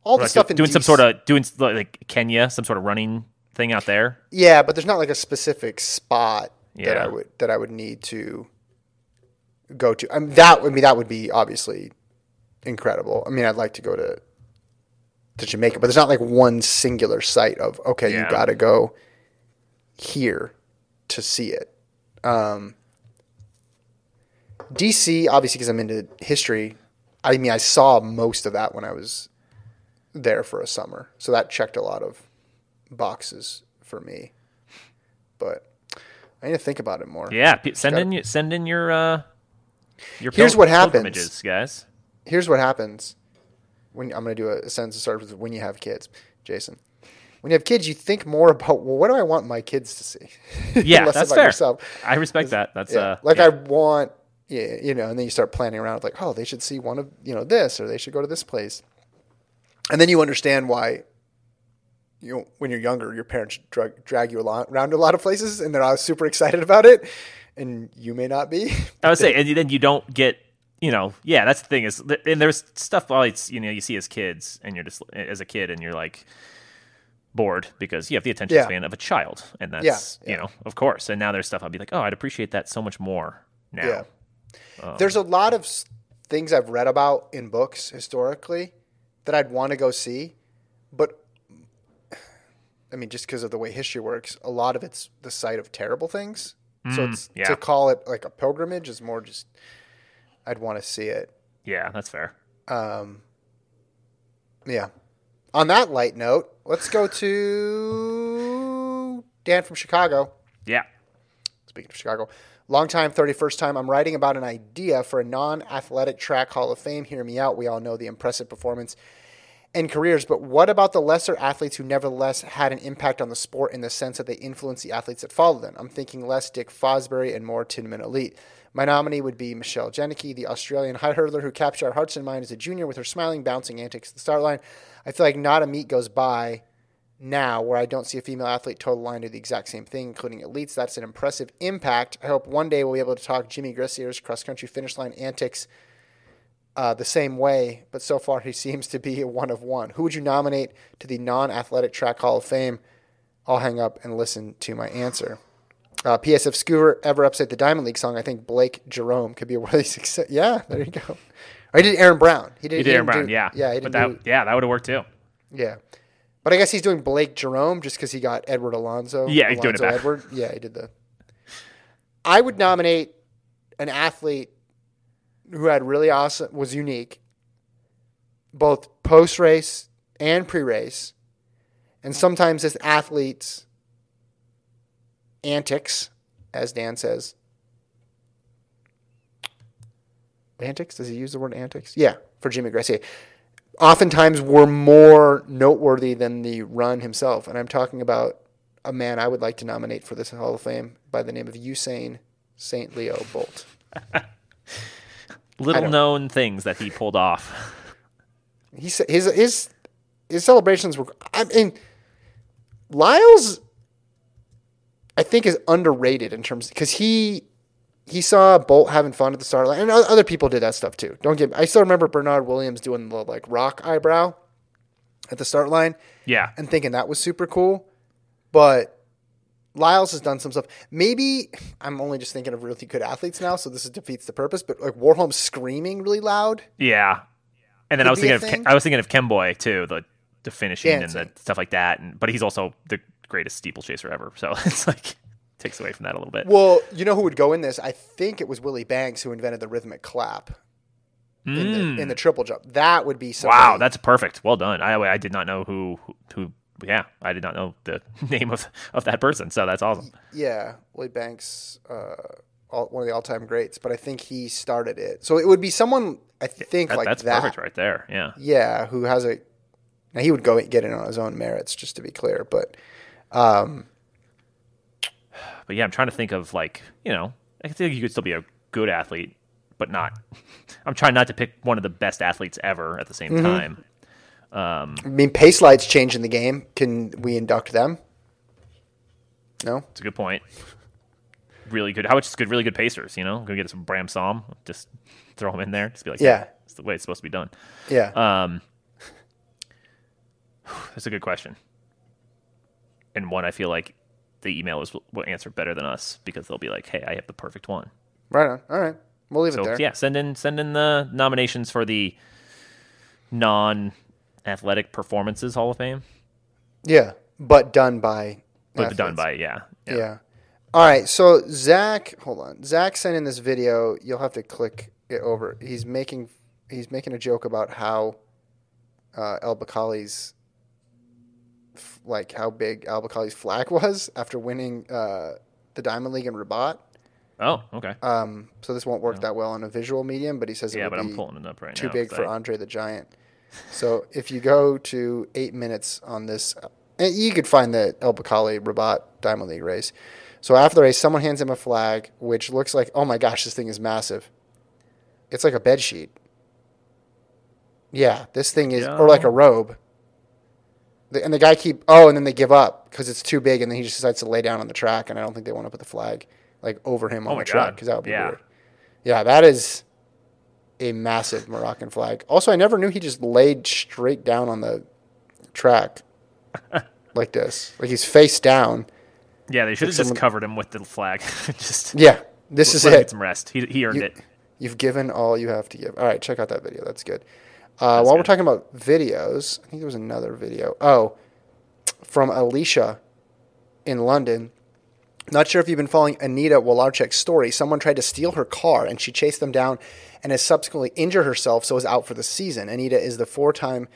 All the like stuff in doing some sort of doing like Kenya, some sort of running thing out there. Yeah, but there's not like a specific spot that I would that I would need to go to. I mean, that would be that would be obviously incredible. I mean, I'd like to go to to Jamaica, but there's not like one singular site of okay, Yeah. you got to go here to see it. Um, DC, obviously, because I'm into history. I mean, I saw most of that when I was there for a summer, so that checked a lot of boxes for me. But I need to think about it more. Yeah, pe- send gotta- in your send in your uh your Here's pil- what happens. guys. Here's what happens when I'm going to do a sentence to start with when you have kids, Jason. When you have kids, you think more about well, what do I want my kids to see? Yeah, that's fair. yourself. I respect that. That's Yeah. uh like yeah. I want, yeah, you know, and then you start planning around like, oh, they should see one of you know this, or they should go to this place, and then you understand why. You know, when you're younger, your parents drag, drag you around a lot of places, and they're all super excited about it, and you may not be. I would say, and then you don't get, you know, yeah, that's the thing is, and there's stuff while it's, you know, you see as kids, and you're just as a kid, and you're like bored because you have the attention Yeah. span of a child, and that's, Yeah, you know, of course. And now there's stuff I'll be like, oh, I'd appreciate that so much more now. Yeah. Um, There's a lot of things I've read about in books historically that I'd want to go see, but I mean, just because of the way history works, a lot of it's the site of terrible things. so it's Mm, yeah. to call it like a pilgrimage is more just I'd want to see it. Yeah, that's fair. Um, Yeah. On that light note, let's go to Dan from Chicago. Yeah. Speaking of Chicago, long time, 31st time. I'm writing about an idea for a non athletic track Hall of Fame. Hear me out. We all know the impressive performance and careers, but what about the lesser athletes who nevertheless had an impact on the sport in the sense that they influenced the athletes that followed them? I'm thinking less Dick Fosbury and more Tinman Elite. My nominee would be Michelle Jenneke, the Australian high hurdler who captured our hearts and minds as a junior with her smiling, bouncing antics at the start line. I feel like not a meet goes by now where I don't see a female athlete total line do the exact same thing, including elites. That's an impressive impact. I hope one day we'll be able to talk Jimmy Gressier's cross country finish line antics uh, the same way, but so far he seems to be a one of one. Who would you nominate to the non athletic track Hall of Fame? I'll hang up and listen to my answer. Uh, P.S. If Scooter ever upset the Diamond League song, I think Blake Jerome could be a worthy success. Yeah, there you go. Or he did Aaron Brown. He did, He did Aaron Brown, do- yeah. Yeah, he but didn't that, do, yeah, that would have worked too. yeah. But I guess he's doing Blake Jerome just because he got Edward Alonso. Yeah, he's doing it. Edward. Yeah, he did the. I would nominate an athlete who had really awesome, was unique, both post race and pre race, and sometimes as athlete's antics, as Dan says. Antics? Does he use the word antics? Yeah, for Jimmy Gressier oftentimes were more noteworthy than the run himself. And I'm talking about a man I would like to nominate for this Hall of Fame by the name of Usain St. Leo Bolt. Little known things that he pulled off. He his his his celebrations were. I mean, Lyles, I think, is underrated in terms because he he saw Bolt having fun at the start line, and other people did that stuff too. Don't get. I still remember Bernard Williams doing the like rock eyebrow at the start line. Yeah. and thinking that was super cool. But Lyles has done some stuff. Maybe I'm only just thinking of really good athletes now, so this defeats the purpose. But like Warholm screaming really loud. Yeah. And then I was thinking of I was thinking of Kemboi too, the the finishing and the stuff like that. And but he's also the greatest steeplechaser ever. So it's like takes away from that a little bit. Well, you know who would go in this? I think it was Willie Banks who invented the rhythmic clap in, the, in the triple jump. That would be somebody. Mm. wow, that's perfect. Well done. I I did not know who who, yeah, I did not know the name of, of that person. So that's awesome. yeah. Willie Banks, uh, all, one of the all-time greats, but I think he started it. So it would be someone I think That- like that's that. perfect right there. Yeah. Yeah, who has a now he would go get in on his own merits, just to be clear. But But yeah, I'm trying to think of like, you know, I think you could still be a good athlete, but not. I'm trying not to pick one of the best athletes ever at the same Mm-hmm. time. I mean, pace lights changing the game. Can we induct them? No. It's a good point. Really good. How much is good? Really good pacers. You know, go get some Bram Som. Just throw them in there. Just be like, Yeah. it's the way it's supposed to be done. Yeah. Um, that's a good question, and one I feel like the emailers will, will answer better than us because they'll be like, "Hey, I have the perfect one." right on. All right. We'll leave So it there. yeah, send in send in the nominations for the non-athletic performances Hall of Fame, Yeah. But done by. but done by yeah, Yeah. All right. So Zach, hold on. Zach sent in this video. You'll have to click it over. He's making he's making a joke about how uh, El Bakkali's like how big El Bakkali's flag was after winning uh, the Diamond League in Rabat. Oh, okay. Um, so this won't work that well on a visual medium, but he says yeah, but I'm pulling it up right too now. big for I- Andre the Giant. So if you go to eight minutes on this, and you could find the El Bakkali Rabat Diamond League race. So after the race, someone hands him a flag, which looks like, oh my gosh, this thing is massive. It's like a bed sheet. Yeah, this thing is, or like a robe. And the guy keep, oh, and then they give up because it's too big, and then he just decides to lay down on the track, and I don't think they want to put the flag like over him oh on Oh the track because that would be Yeah. weird. Yeah, that is a massive Moroccan flag. Also, I never knew he just laid straight down on the track like this. Like he's face down. Yeah, they should have just someone- covered him with the flag. just Yeah, this is let him get it. some rest. He he earned You, it. you've given all you have to give. All right, check out that video. That's good. Uh, while we're talking about videos, I think there was another video. Oh, from Alicia in London. Not sure if you've been following Anita Włodarczyk's story. Someone tried to steal her car and she chased them down and has subsequently injured herself, so is out for the season. Anita is the four time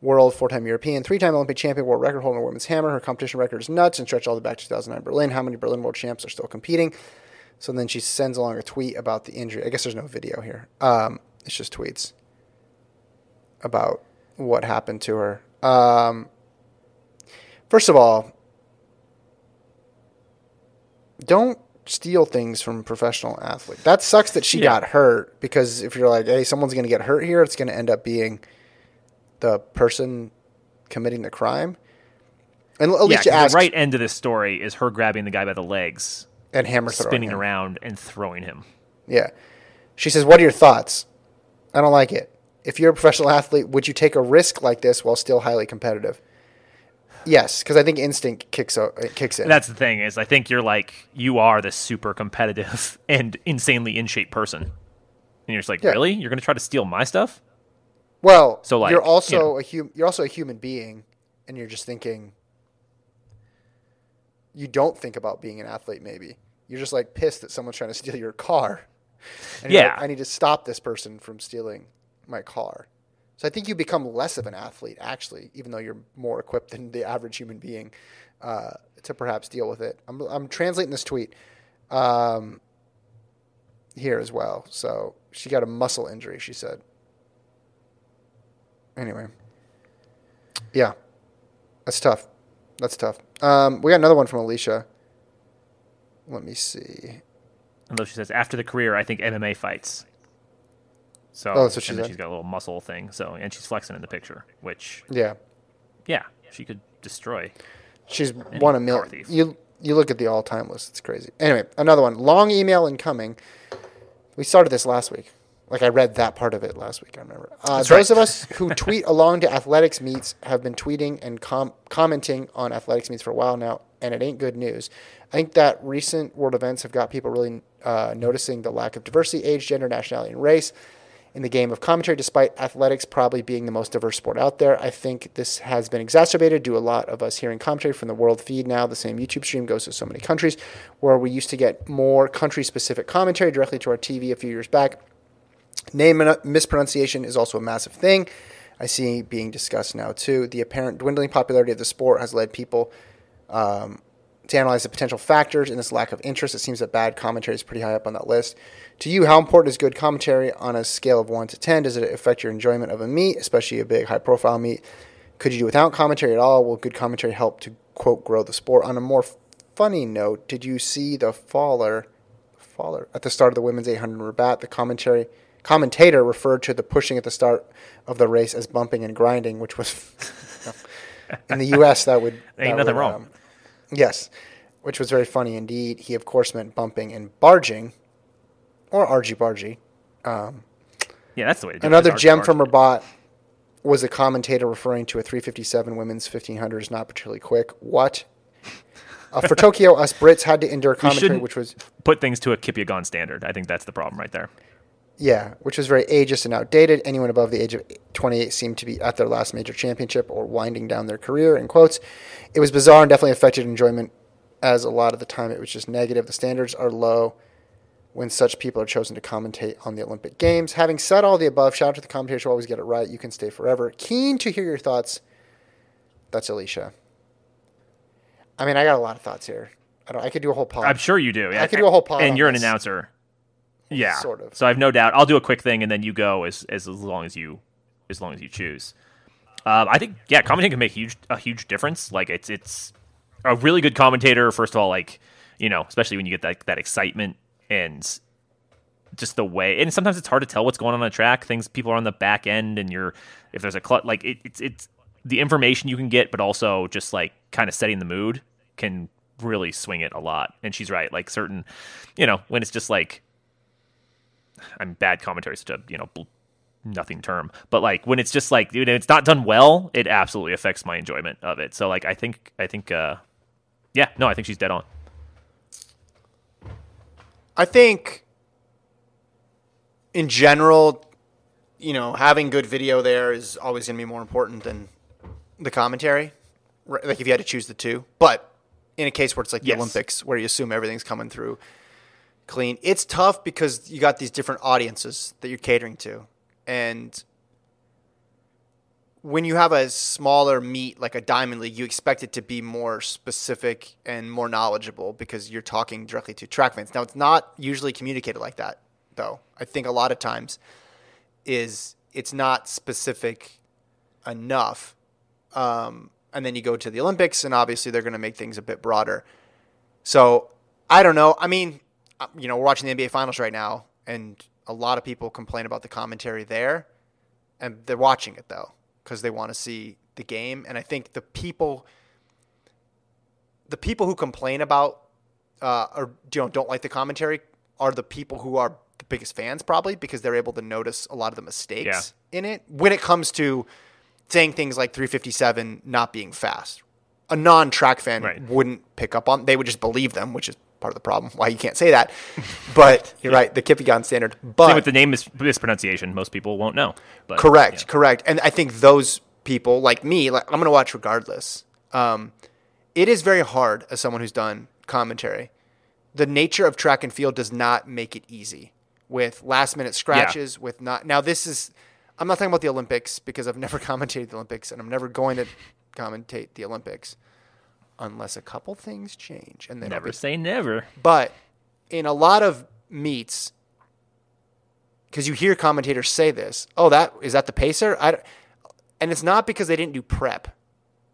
world, four time European, three time Olympic champion, world record holder in women's hammer. Her competition record is nuts and stretched all the way back to 2009 Berlin. How many Berlin world champs are still competing? So then she sends along a tweet about the injury. I guess there's no video here. Um, it's just tweets about what happened to her. Um, first of all, don't steal things from professional athlete. That sucks that she Yeah. got hurt because if you're like, hey, someone's going to get hurt here, it's going to end up being the person committing the crime. And Yeah, Alicia asked the right end of this story is her grabbing the guy by the legs, and hammer throwing spinning him. around, and throwing him. Yeah. She says, What are your thoughts? I don't like it. If you're a professional athlete, would you take a risk like this while still highly competitive? Yes, because I think instinct kicks o- kicks in. That's the thing is, I think you're like you are this super competitive and insanely in shape person, and you're just like, Yeah. really? You're gonna try to steal my stuff? well, So, like, you're you also know. a hum- you're also a human being, and you're just thinking. You don't think about being an athlete. Maybe you're just like pissed that someone's trying to steal your car. And Yeah. like, I need to stop this person from stealing my car. So I think you become less of an athlete, actually, even though you're more equipped than the average human being uh, to perhaps deal with it. I'm, I'm translating this tweet um, here as well. So she got a muscle injury, she said. Anyway, yeah, that's tough. That's tough. Um, we got another one from Alicia. Let me see. Although she says after the career, I think MMA fights. So Oh, true. And she's got a little muscle thing. So and she's flexing in the picture, which Yeah, yeah, she could destroy. She's won a million. You you look at the all time list; it's crazy. Anyway, another one. Long email incoming. We started this last week. Like I read that part of it last week. I remember. Uh, those right. of us who tweet along to athletics meets have been tweeting and com- commenting on athletics meets for a while now, and it ain't good news. I think that recent world events have got people really uh, noticing the lack of diversity, age, gender, nationality, and race in the game of commentary, despite athletics probably being the most diverse sport out there. I think this has been exacerbated due a lot of us hearing commentary from the world feed now. The same YouTube stream goes to so many countries, where we used to get more country specific commentary directly to our TV a few years back. Name mispronunciation is also a massive thing. I see being discussed now too. The apparent dwindling popularity of the sport has led people um, to analyze the potential factors in this lack of interest. It seems that bad commentary is pretty high up on that list. To you, how important is good commentary on a scale of 1 to 10? Does it affect your enjoyment of a meet, especially a big, high profile meet? Could you do without commentary at all? Will good commentary help to, quote, grow the sport? On a more funny note, did you see the faller, faller at the start of the women's 800 rabat? The commentary commentator referred to the pushing at the start of the race as bumping and grinding, which was in the U.S. that would that Ain't nothing would, wrong. um, yes, which was very funny indeed. He of course meant bumping and barging, or argy bargy. Yeah, that's the way to do it. Another gem from Rabat was a commentator referring to a 357 women's 1500 is not particularly quick. What? Uh, for Tokyo, us Brits had to endure commentary, which was put things to a Kipyegon standard. I think that's the problem right there. Yeah, which was very ageist and outdated. Anyone above the age of 28 seemed to be at their last major championship or winding down their career. In quotes, it was bizarre and definitely affected enjoyment. As a lot of the time, it was just negative. The standards are low when such people are chosen to commentate on the Olympic Games. Having said all the above, shout out to the commentators who always get it right. You can stay forever. Keen to hear your thoughts. That's Alicia. I mean, I got a lot of thoughts here. I, don't, I could do a whole pod. I'm sure you do. Yeah. I could do a whole pod And you're an announcer. Yeah. Sort of. So I have no doubt. I'll do a quick thing and then you go as as, as long as you as long as you choose. Um, I think yeah, commentating can make huge a huge difference. Like it's it's a really good commentator. First of all, like you know, especially when you get that that excitement and just the way. And sometimes it's hard to tell what's going on on a track. Things people are on the back end, and you're if there's a clut like it, it's it's the information you can get, but also just like kind of setting the mood can really swing it a lot. And she's right. Like certain, you know, when it's just like I'm bad commentary, is such a you know bl- nothing term, but like when it's just like dude, it's not done well, it absolutely affects my enjoyment of it. So like I think I think uh yeah, no, I think she's dead on. I think in general, you know, having good video there is always going to be more important than the commentary. Like if you had to choose the two, but in a case where it's like the Yes. Olympics, where you assume everything's coming through clean, it's tough because you got these different audiences that you're catering to, and when you have a smaller meet like a diamond league, you expect it to be more specific and more knowledgeable because you're talking directly to track fans. Now, it's not usually communicated like that, though. I think a lot of times is it's not specific enough. Um, and then you go to the Olympics, and obviously they're going to make things a bit broader. So I don't know. I mean, you know, we're watching the NBA Finals right now, and a lot of people complain about the commentary there, and they're watching it though because they want to see the game. And I think the people, the people who complain about uh, or you know don't like the commentary are the people who are the biggest fans probably because they're able to notice a lot of the mistakes in it when it comes to saying things like 357 not being fast. A non-track fan Right. wouldn't pick up on. They would just believe them, which is part of the problem. Why you can't say that. But you're right, the Kipyegon standard. But Same with the name mis- mispronunciation, most people won't know. But, Correct, yeah. correct. And I think those people, like me, like I'm going to watch regardless. Um, it is very hard as someone who's done commentary. The nature of track and field does not make it easy with last minute scratches. With not now, this is I'm not talking about the Olympics because I've never commentated the Olympics and I'm never going to commentate the Olympics unless a couple things change. And then Never be say never. but in a lot of meets, because you hear commentators say this, oh, that is that the pacer? I, don't- and it's not because they didn't do prep.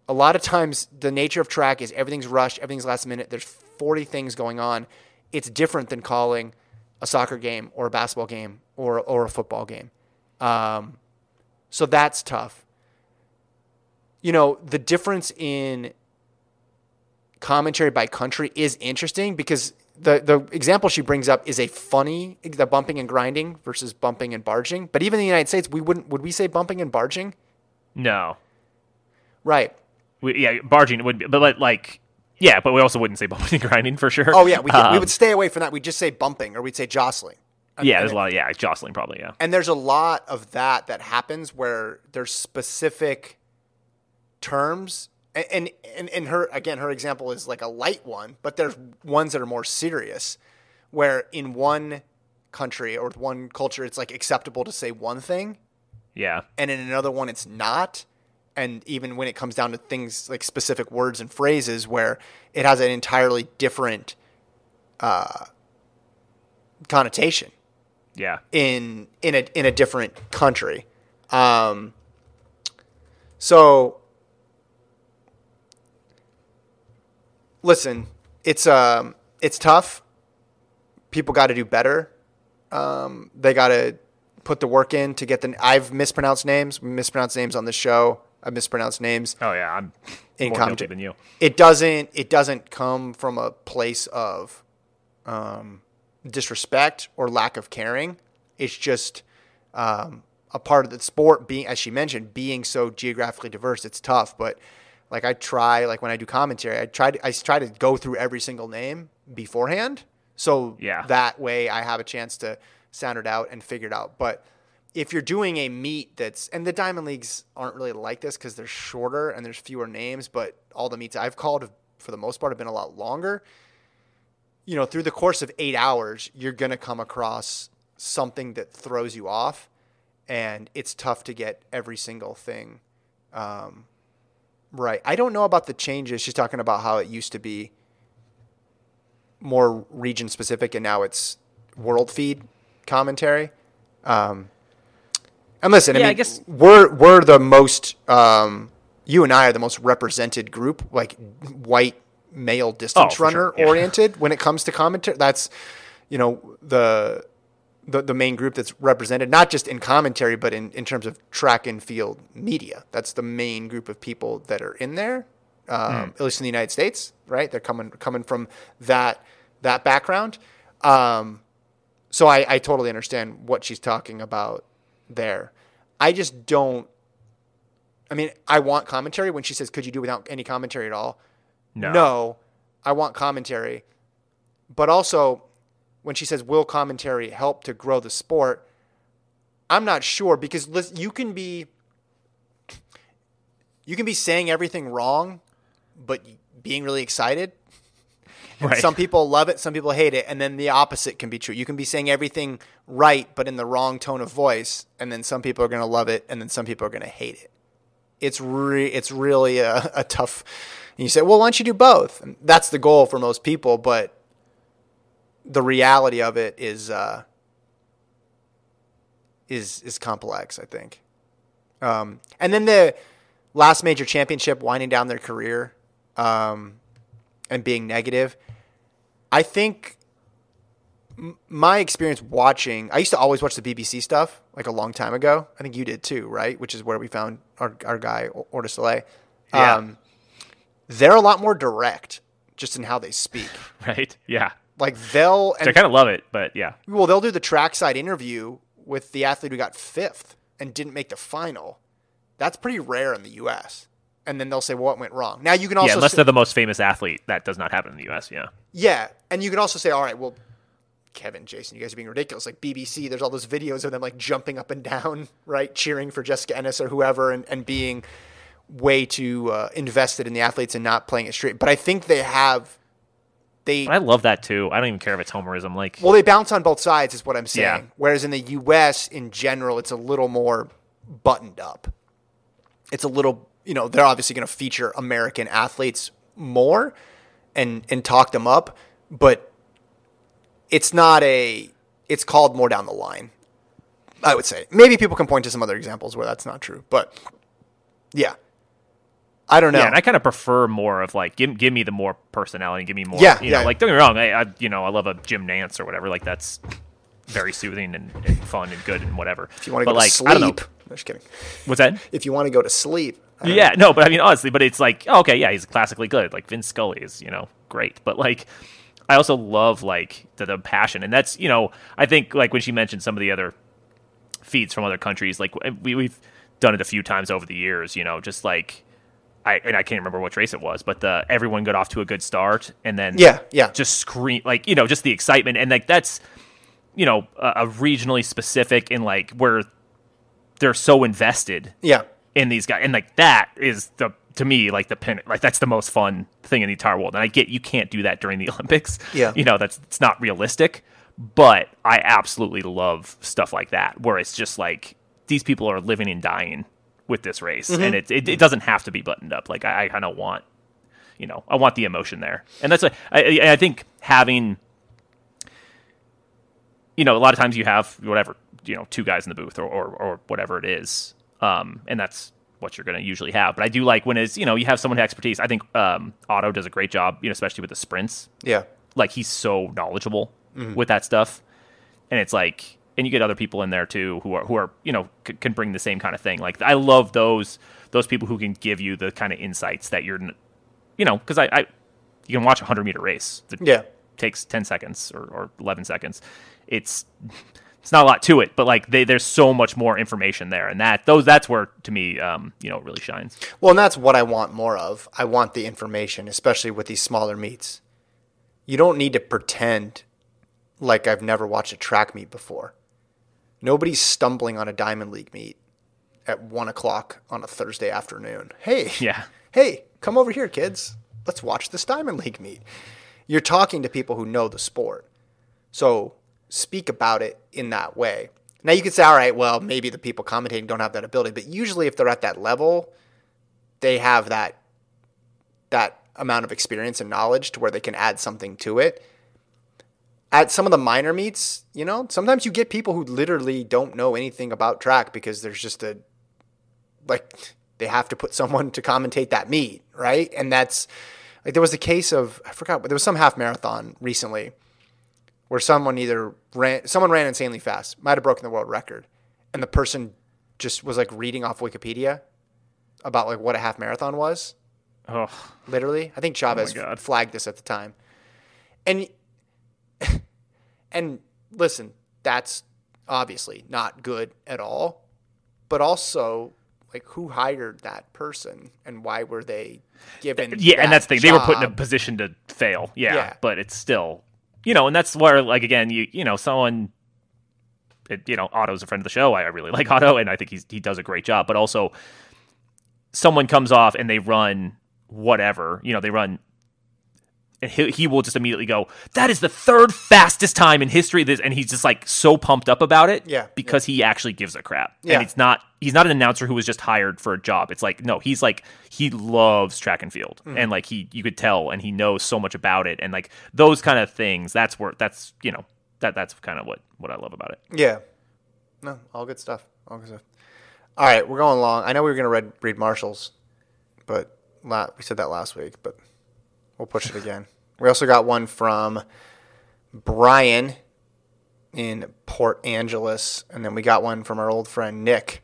A lot of times, the nature of track is everything's rushed, everything's last minute. There's 40 things going on. It's different than calling a soccer game or a basketball game or or a football game. Um, so that's tough. You know, the difference in commentary by country is interesting because the the example she brings up is a funny the bumping and grinding versus bumping and barging. But even in the United States, we wouldn't would we say bumping and barging? No. Right. We, yeah, barging would be, but like, like, yeah, but we also wouldn't say bumping and grinding for sure. Oh yeah, we could, we Um, would stay away from that. We'd just say bumping or we'd say jostling. Yeah, there's a lot of yeah, jostling probably. Yeah, And there's a lot of that that happens where there's specific terms. And, and, and, her, again, her example is like a light one, but there's ones that are more serious where in one country or one culture, it's like acceptable to say one thing yeah, and in another one, it's not. and even when it comes down to things like specific words and phrases where it has an entirely different uh, connotation Yeah. in in a in a different country. Um, so listen, it's um it's tough. People got to do better. Um, they got to put the work in to get the. I've mispronounced names. Mispronounced names on the show. I've mispronounced names Oh yeah, I'm in more commentary. than you. It doesn't. It doesn't come from a place of um, disrespect or lack of caring. It's just um, a part of the sport. Being, as she mentioned, being so geographically diverse, it's tough. But like I try, like when I do commentary, I try. To, I try to go through every single name beforehand, so Yeah. that way I have a chance to sound it out and figure it out. But if you're doing a meet that's and the diamond leagues aren't really like this because they're shorter and there's fewer names but all the meets i've called have, for the most part have been a lot longer you know through the course of eight hours you're going to come across something that throws you off and it's tough to get every single thing um, right i don't know about the changes she's talking about how it used to be more region specific and now it's world feed commentary um, and listen, I Yeah, I mean, guess- we're we're the most um, you and I are the most represented group, like white male distance Oh, runner sure, yeah. oriented when it comes to commentary. That's you know the, the the main group that's represented, not just in commentary, but in, in terms of track and field media. That's the main group of people that are in there, um, at least in the United States, right? They're coming coming from that that background. Um, so I, I totally understand what she's talking about there. I just don't. I mean, I want commentary when she says, "Could you do without any commentary at all?" No, no. I want commentary, but also when she says, "Will commentary help to grow the sport?" I'm not sure because listen, you can be you can be saying everything wrong, but being really excited. And Right. Some people love it, some people hate it, and then the opposite can be true. You can be saying everything right, but in the wrong tone of voice, and then some people are going to love it, and then some people are going to hate it. It's re- it's really a, a tough. And you say, well, why don't you do both? And that's the goal for most people, but the reality of it is uh, is is complex. I think. Um, and then the last major championship, winding down their career, um, and being negative. I think m- my experience watching, I used to always watch the BBC stuff like a long time ago. I think you did too, right? Which is where we found our, our guy, Ortis Soleil. Yeah. Um, they're a lot more direct just in how they speak. Right? Yeah. Like they'll, So I kind of love it, but yeah. well, they'll do the trackside interview with the athlete who got fifth and didn't make the final. That's pretty rare in the U.S. And then they'll say, well, what went wrong? Now you can also yeah, unless say- they're the most famous athlete, that does not happen in the U.S. Yeah. Yeah, and you can also say, all right, well, Kevin, Jason, you guys are being ridiculous. Like BBC, there's all those videos of them like jumping up and down, right, cheering for Jessica Ennis or whoever, and, and being way too uh, invested in the athletes and not playing it straight. But I think they have, they I love that too. I don't even care if it's homerism. Like, well, they bounce on both sides, is what I'm saying. Yeah. Whereas in the U.S. in general, it's a little more buttoned up. It's a little, you know, they're obviously going to feature American athletes more and and talk them up, but it's not a. It's called more down the line. I would say maybe people can point to some other examples where that's not true, but yeah, I don't know. yeah, and I kind of prefer more of like give give me the more personality, give me more. Yeah, you know, yeah. like don't get me wrong, I, I you know I love a Jim Nantz or whatever. Like that's very soothing and, and fun and good and whatever. if you want to go like to I don't sleep, know, I'm just kidding. what's that? If you want to go to sleep, Yeah, no, but I mean honestly, but it's like oh, okay, yeah, he's classically good. Like Vince Scully is, you know, great. But like I also love like the, the passion, and that's you know I think like when she mentioned some of the other feeds from other countries, like we we've done it a few times over the years. You know, just like I and I can't remember which race it was, but the everyone got off to a good start, and then Yeah, yeah. just scream like you know just the excitement and like that's you know a, a regionally specific and like where they're so invested Yeah. in these guys, and like that is the to me like the pin, like that's the most fun thing in the entire world. And I get you can't do that during the Olympics. Yeah. you know that's it's not realistic, but I absolutely love stuff like that where it's just like these people are living and dying with this race, Mm-hmm. and it, it it doesn't have to be buttoned up. Like I, I kind of want, you know, I want the emotion there, and that's what I I I think having. You know, a lot of times you have whatever you know, two guys in the booth or or, or whatever it is, um, and that's what you're going to usually have. But I do like when it's you know you have someone with expertise. I think um, Ato does a great job, you know, especially with the sprints Yeah. like he's so knowledgeable Mm-hmm. with that stuff and it's like and you get other people in there too who are who are you know c- can bring the same kind of thing like i love those those people who can give you the kind of insights that you're you know because I, I you can watch a 100 meter race that Yeah. takes 10 seconds or, or 11 seconds it's it's not a lot to it but like they, there's so much more information there and that those that's where to me um you know it really shines Well, and that's what I want more of. I want the information, especially with these smaller meets. You don't need to pretend like I've never watched a track meet before. Nobody's stumbling on a Diamond League meet at one o'clock on a Thursday afternoon. Hey, yeah hey, come over here, kids. Let's watch this Diamond League meet. You're talking to people who know the sport. So speak about it in that way. Now you could say, all right, well, maybe the people commentating don't have that ability, but usually if they're at that level, they have that that amount of experience and knowledge to where they can add something to it. At some of the minor meets, you know, sometimes you get people who literally don't know anything about track because there's just a like they have to put someone to commentate that meet, right? And that's like there was a case of I forgot, but there was some half marathon recently where someone either ran someone ran insanely fast, might have broken the world record, and the person just was like reading off Wikipedia about like what a half marathon was. oh Literally, I think oh Chavez God. flagged this at the time, and and listen, that's obviously not good at all, but also like who hired that person and why were they given? yeah, and that's the thing. They were put in a position to fail. Yeah, Yeah. but it's still, you know, and that's where, like, again, you you know, someone, it, you know, Ato's a friend of the show. I really like Ato, and I think he's he does a great job. But also, someone comes off and they run whatever, you know, they run. And he, he will just immediately go, that is the third fastest time in history. This, and he's just like so pumped up about it, Yeah, because he actually gives a crap. Yeah. And it's not he's not an announcer who was just hired for a job. It's like no, he's like he loves track and field, Mm-hmm. and like he you could tell, and he knows so much about it, and like those kind of things. That's where that's you know that that's kind of what what I love about it. Yeah. No, all good stuff. All good stuff. All right, we're going along. I know we were going to read, read Marshalls, but la- we said that last week, but we'll push it again. We also got one from Brian in Port Angeles, and then we got one from our old friend Nick,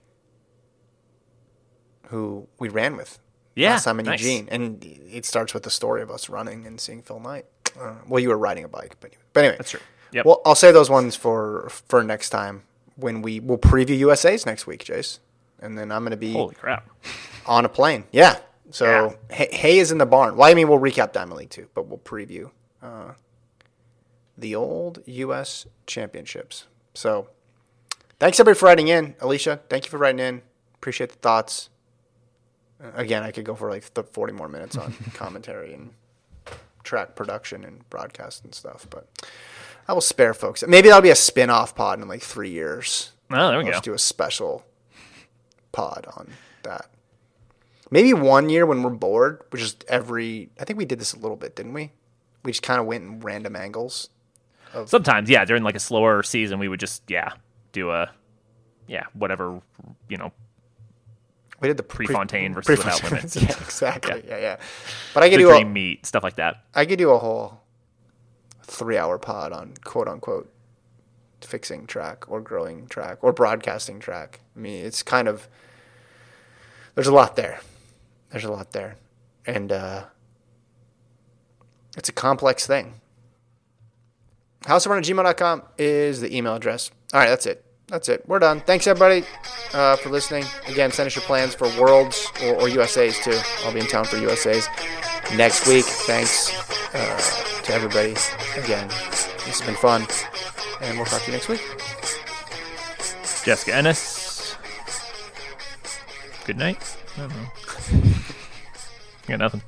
who we ran with Yeah, last time in nice. Eugene. And it starts with the story of us running and seeing Phil Knight. Uh, well, you were riding a bike, but anyway. But anyway, That's true. Yep. Well, I'll say those ones for for next time when we will preview USA's next week, Jace. And then I'm going to be Holy crap! on a plane. Yeah. So hay, hay is in the barn. Well, I mean, we'll recap Diamond League too, but we'll preview uh, the old U.S. championships. So thanks everybody for writing in. Alicia, thank you for writing in. Appreciate the thoughts. Uh, Again, I could go for like th- 40 more minutes on commentary and track production and broadcast and stuff, but I will spare folks. Maybe that'll be a spin off pod in like three years. Oh, there we Let's go. do a special pod on that. Maybe one year when we're bored, which is every. I think we did this a little bit, didn't we? We just kind of went in random angles. Sometimes, yeah, during like a slower season, we would just yeah do a yeah whatever you know We did the pre- Prefontaine versus Without Limits. yeah, exactly. Yeah. yeah, yeah. But I could the do dream a, meet stuff like that. I could do a whole three-hour pod on quote unquote fixing track or growing track or broadcasting track. I mean, it's kind of there's a lot there. There's a lot there, and uh, it's a complex thing. Houseofrun at gmail.com is the email address. All right, that's it. That's it. We're done. Thanks, everybody, uh, for listening. Again, send us your plans for Worlds or, or USAs, too. I'll be in town for USAs next week. Thanks uh, to everybody. Again, this has been fun. And we'll talk to you next week. Jessica Ennis. Good night. I don't know. Got nothing.